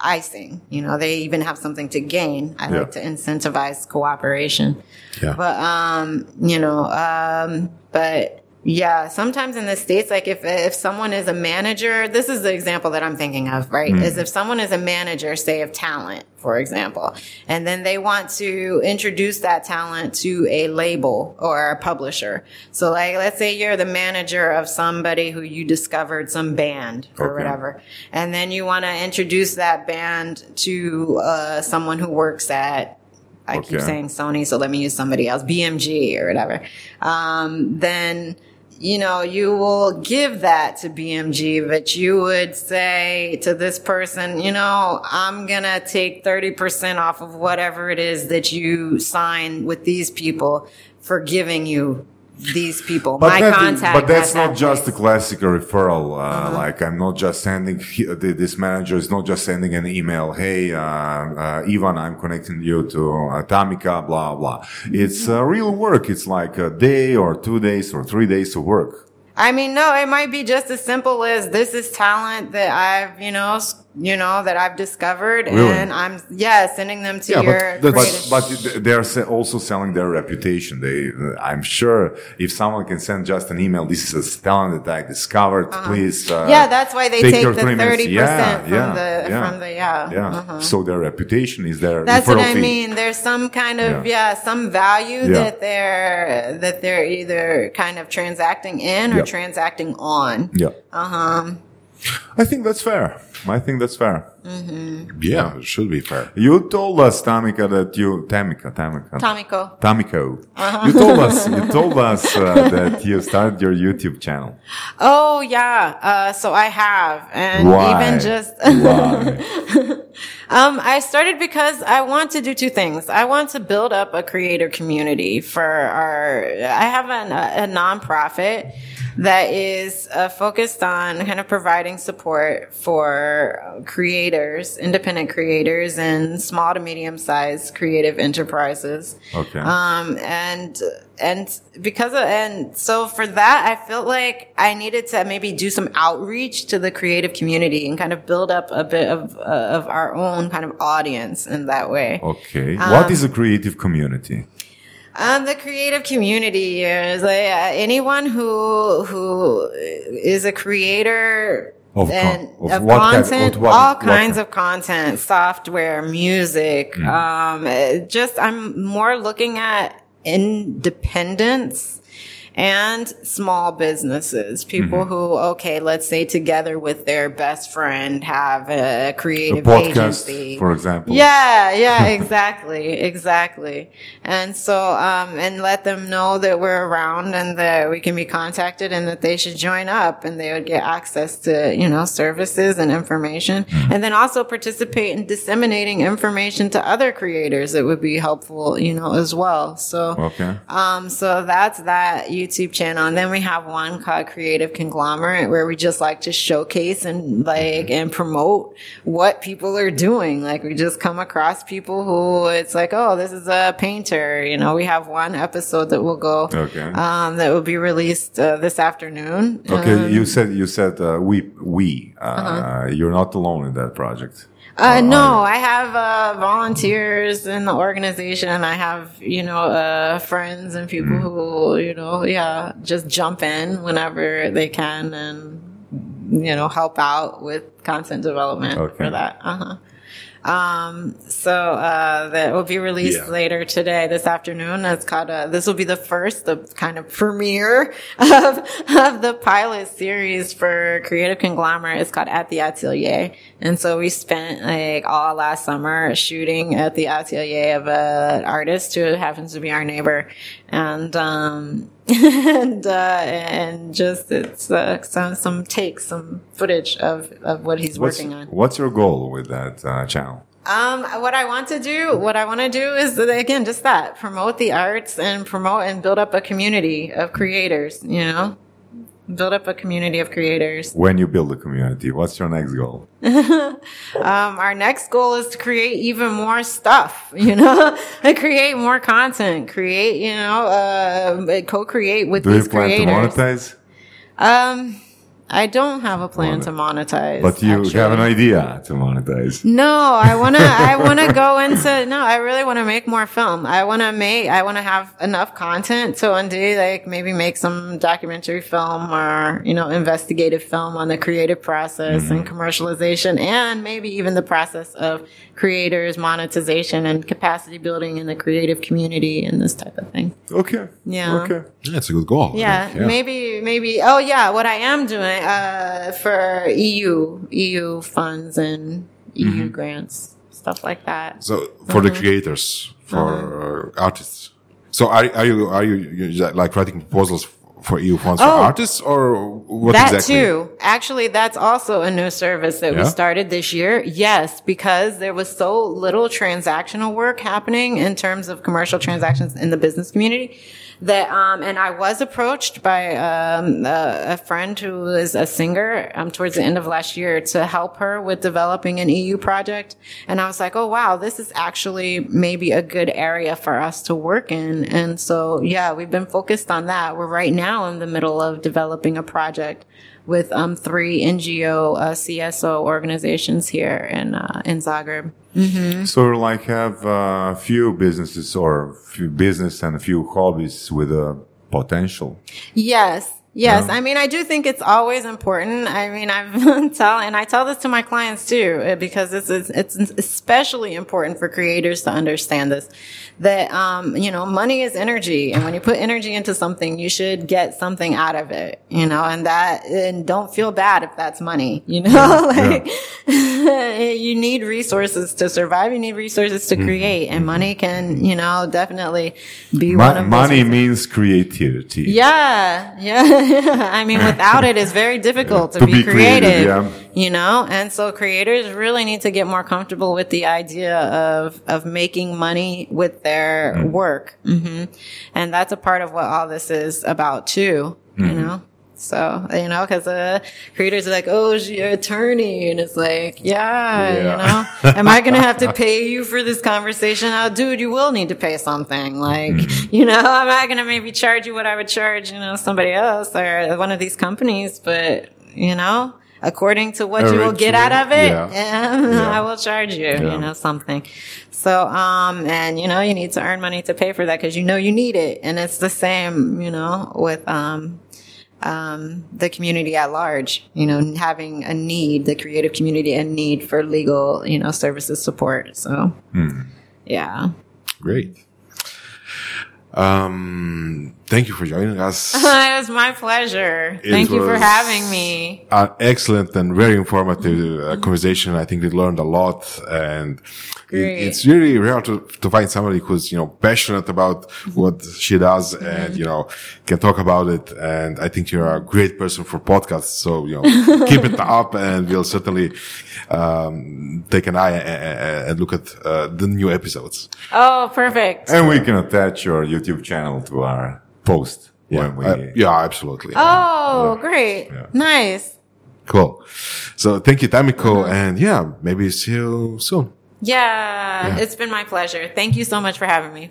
icing. You know, they even have something to gain. I Yeah. like to incentivize cooperation. Yeah. But um, you know, um, but yeah, sometimes in the states, like if if someone is a manager, this is the example that I'm thinking of, right? Is if someone is a manager, say of talent, for example, and then they want to introduce that talent to a label or a publisher. So, like, let's say you're the manager of somebody who you discovered some band or Okay. whatever, and then you want to introduce that band to uh, someone who works at I keep saying Sony, so let me use somebody else, BMG or whatever. Um, then, you know, you will give that to BMG, but you would say to this person, you know, I'm gonna take 30% off of whatever it is that you sign with these people for giving you these people. My that- contact. but that's not that just a place. classic referral. Uh, Uh-huh. Like I'm not just sending this manager is not just sending an email. Hey, uh, uh, Ivan, I'm connecting you to Tamika. Blah blah. It's uh, real work. It's like a day or two days or three days of work. I mean, no, it might be just as simple as this is talent that I've, you know, you know, that I've discovered Really? and I'm, yeah, sending them to Yeah, your creative- But but they're also selling their reputation. They, I'm sure, if someone can send just an email, this is a talent that I discovered. Please, uh, Uh-huh. yeah, that's why they take your the three 30% Yeah, from yeah, the, yeah. from the, yeah. Yeah. uh-huh. So their reputation is their That's what I fee. mean. There's some kind of, Yeah. some value that they're, that they're either kind of transacting in or transacting on. Yeah. Uh huh. I think that's fair. I think that's fair. Yeah, it should be fair. You told us, Tamika, that you Tamika, Tamika, Tomiko. Tamiko. Uh-huh. You told us, you told us uh, that you started your YouTube channel. Oh yeah. Uh, so I have, and Why? even just, Um, I started because I want to do two things. I want to build up a creator community for our, I have an, a, a nonprofit that is uh, focused on kind of providing support for creators, independent creators, and small to medium sized creative enterprises. Okay. Um, and and because of, and so for that, I felt like I needed to maybe do some outreach to the creative community and kind of build up a bit of uh, of our own kind of audience in that way. Okay. Um, what is a creative community? Um, the creative community is like uh, anyone who who is a creator Of con- and of kind- content, of what- all kinds kind? of content, software, music. Mm. Um, just I'm more looking at independence and small businesses, people Mm-hmm. who, okay, let's say together with their best friend have a A creative podcast, agency. for example. Yeah, yeah, exactly, exactly. And so, um, and let them know that we're around and that we can be contacted and that they should join up and they would get access to, you know, services and information. Mm-hmm. And then also participate in disseminating information to other creators that would be helpful, you know, as well. So, Okay. um, so that's that YouTube channel. And then we have one called Creative Conglomerate where we just like to showcase and like, and promote what people are doing. Like we just come across people who it's like, oh, this is a painter. You know, we have one episode that will go, Okay. um, that will be released uh, this afternoon. Okay. Um, you said you said uh, we we uh, Uh-huh. you're not alone in that project. Uh, no, I have uh, volunteers in the organization. I have, you know, uh, friends and people Mm. who, you know, yeah, just jump in whenever they can and, you know, help out with content development Okay. for that. Uh huh. Um, so, uh, that will be released Yeah. later today, this afternoon. It's called, uh, this will be the first, the kind of premiere of, of the pilot series for Creative Conglomerate. It's called At the Atelier. And so we spent like all last summer shooting at the atelier of an artist who happens to be our neighbor. And, um, and, uh, and just, it's, uh, some, some takes, some footage of, of what he's What's, working on. what's your goal with that uh, channel? Um, what I want to do, what I want to do is again, just that, promote the arts and promote and build up a community of creators, you know, build up a community of creators. When you build a community, what's your next goal? Um, our next goal is to create even more stuff, you know, create more content, create, you know, uh, co-create with Do you plan creators. to monetize? Um, I don't have a plan to monetize. But you actually. have an idea to monetize. No, I wanna, I wanna go into, no, I really wanna make more film. I wanna make, I wanna have enough content to one day, like, maybe make some documentary film or, you know, investigative film on the creative process and mm-hmm. commercialization and maybe even the process of creators, monetization and capacity building in the creative community and this type of thing. Okay. Yeah. Okay. That's a good goal. I Yeah, maybe, maybe. Oh, yeah. What I am doing uh, for EU, EU funds and EU grants, stuff like that. So for the creators, for uh, artists. So are, are you are you, you like writing proposals for EU funds for Oh. artists or what that exactly? too. Actually, that's also a new service that we started this year. Yes, because there was so little transactional work happening in terms of commercial transactions in the business community that, um, and I was approached by, um, a, a friend who is a singer, um, towards the end of last year to help her with developing an EU project. And I was like, oh wow, this is actually maybe a good area for us to work in. And so, yeah, we've been focused on that. We're right now in the middle of developing a project with um, three NGO uh, CSO organizations here in uh, in Zagreb. Mm-hmm. So you like have a few businesses or few business and a few hobbies with a potential. Yes. Yes. I mean, I do think it's always important. I mean, I've tell, and I tell this to my clients too, uh, because it's, it's, it's especially important for creators to understand this, that, um, you know, money is energy. And when you put energy into something, you should get something out of it, you know, and that, and don't feel bad if that's money, you know, like you need resources to survive. You need resources to create and money can, you know, definitely be one Mo- of those money means creativity. yeah, yeah. I mean, without it, it's very difficult to, To be, be creative, creative. yeah. You know, and so creators really need to get more comfortable with the idea of of making money with their Mm. work, hmm and that's a part of what all this is about too. You Mm-hmm. know, So, you know, cause, uh, creators are like, oh, she's she an attorney? And it's like, yeah, Yeah. you know, am I going to have to pay you for this conversation? Oh, dude, you will need to pay something. Like, you know, am I going to maybe charge you what I would charge, you know, somebody else or one of these companies? But, you know, according to what you will get out of it, Yeah. yeah, I will charge you, Yeah. you know, something. So, um, and you know, you need to earn money to pay for that because you know you need it. And it's the same, you know, with, um, um, the community at large, you know, having a need, the creative community, a need for legal, you know, services support. So, yeah. Great. Um, thank you for joining us. it was my pleasure. It Thank you for having me. An excellent and very informative uh, conversation. I think we learned a lot and it, it's really rare to, to find somebody who's, you know, passionate about what she does and, you know, can talk about it. And I think you're a great person for podcasts. So, you know, keep it up and we'll certainly, um, take an eye a- a- a- and look at, uh, the new episodes. Oh, perfect. And we can attach your YouTube channel to our post when we. Uh, yeah, absolutely. Oh, great. Nice. Cool. So thank you, Tamiko. Uh-huh. And yeah, maybe see you soon. Yeah, it's been my pleasure. Thank you so much for having me.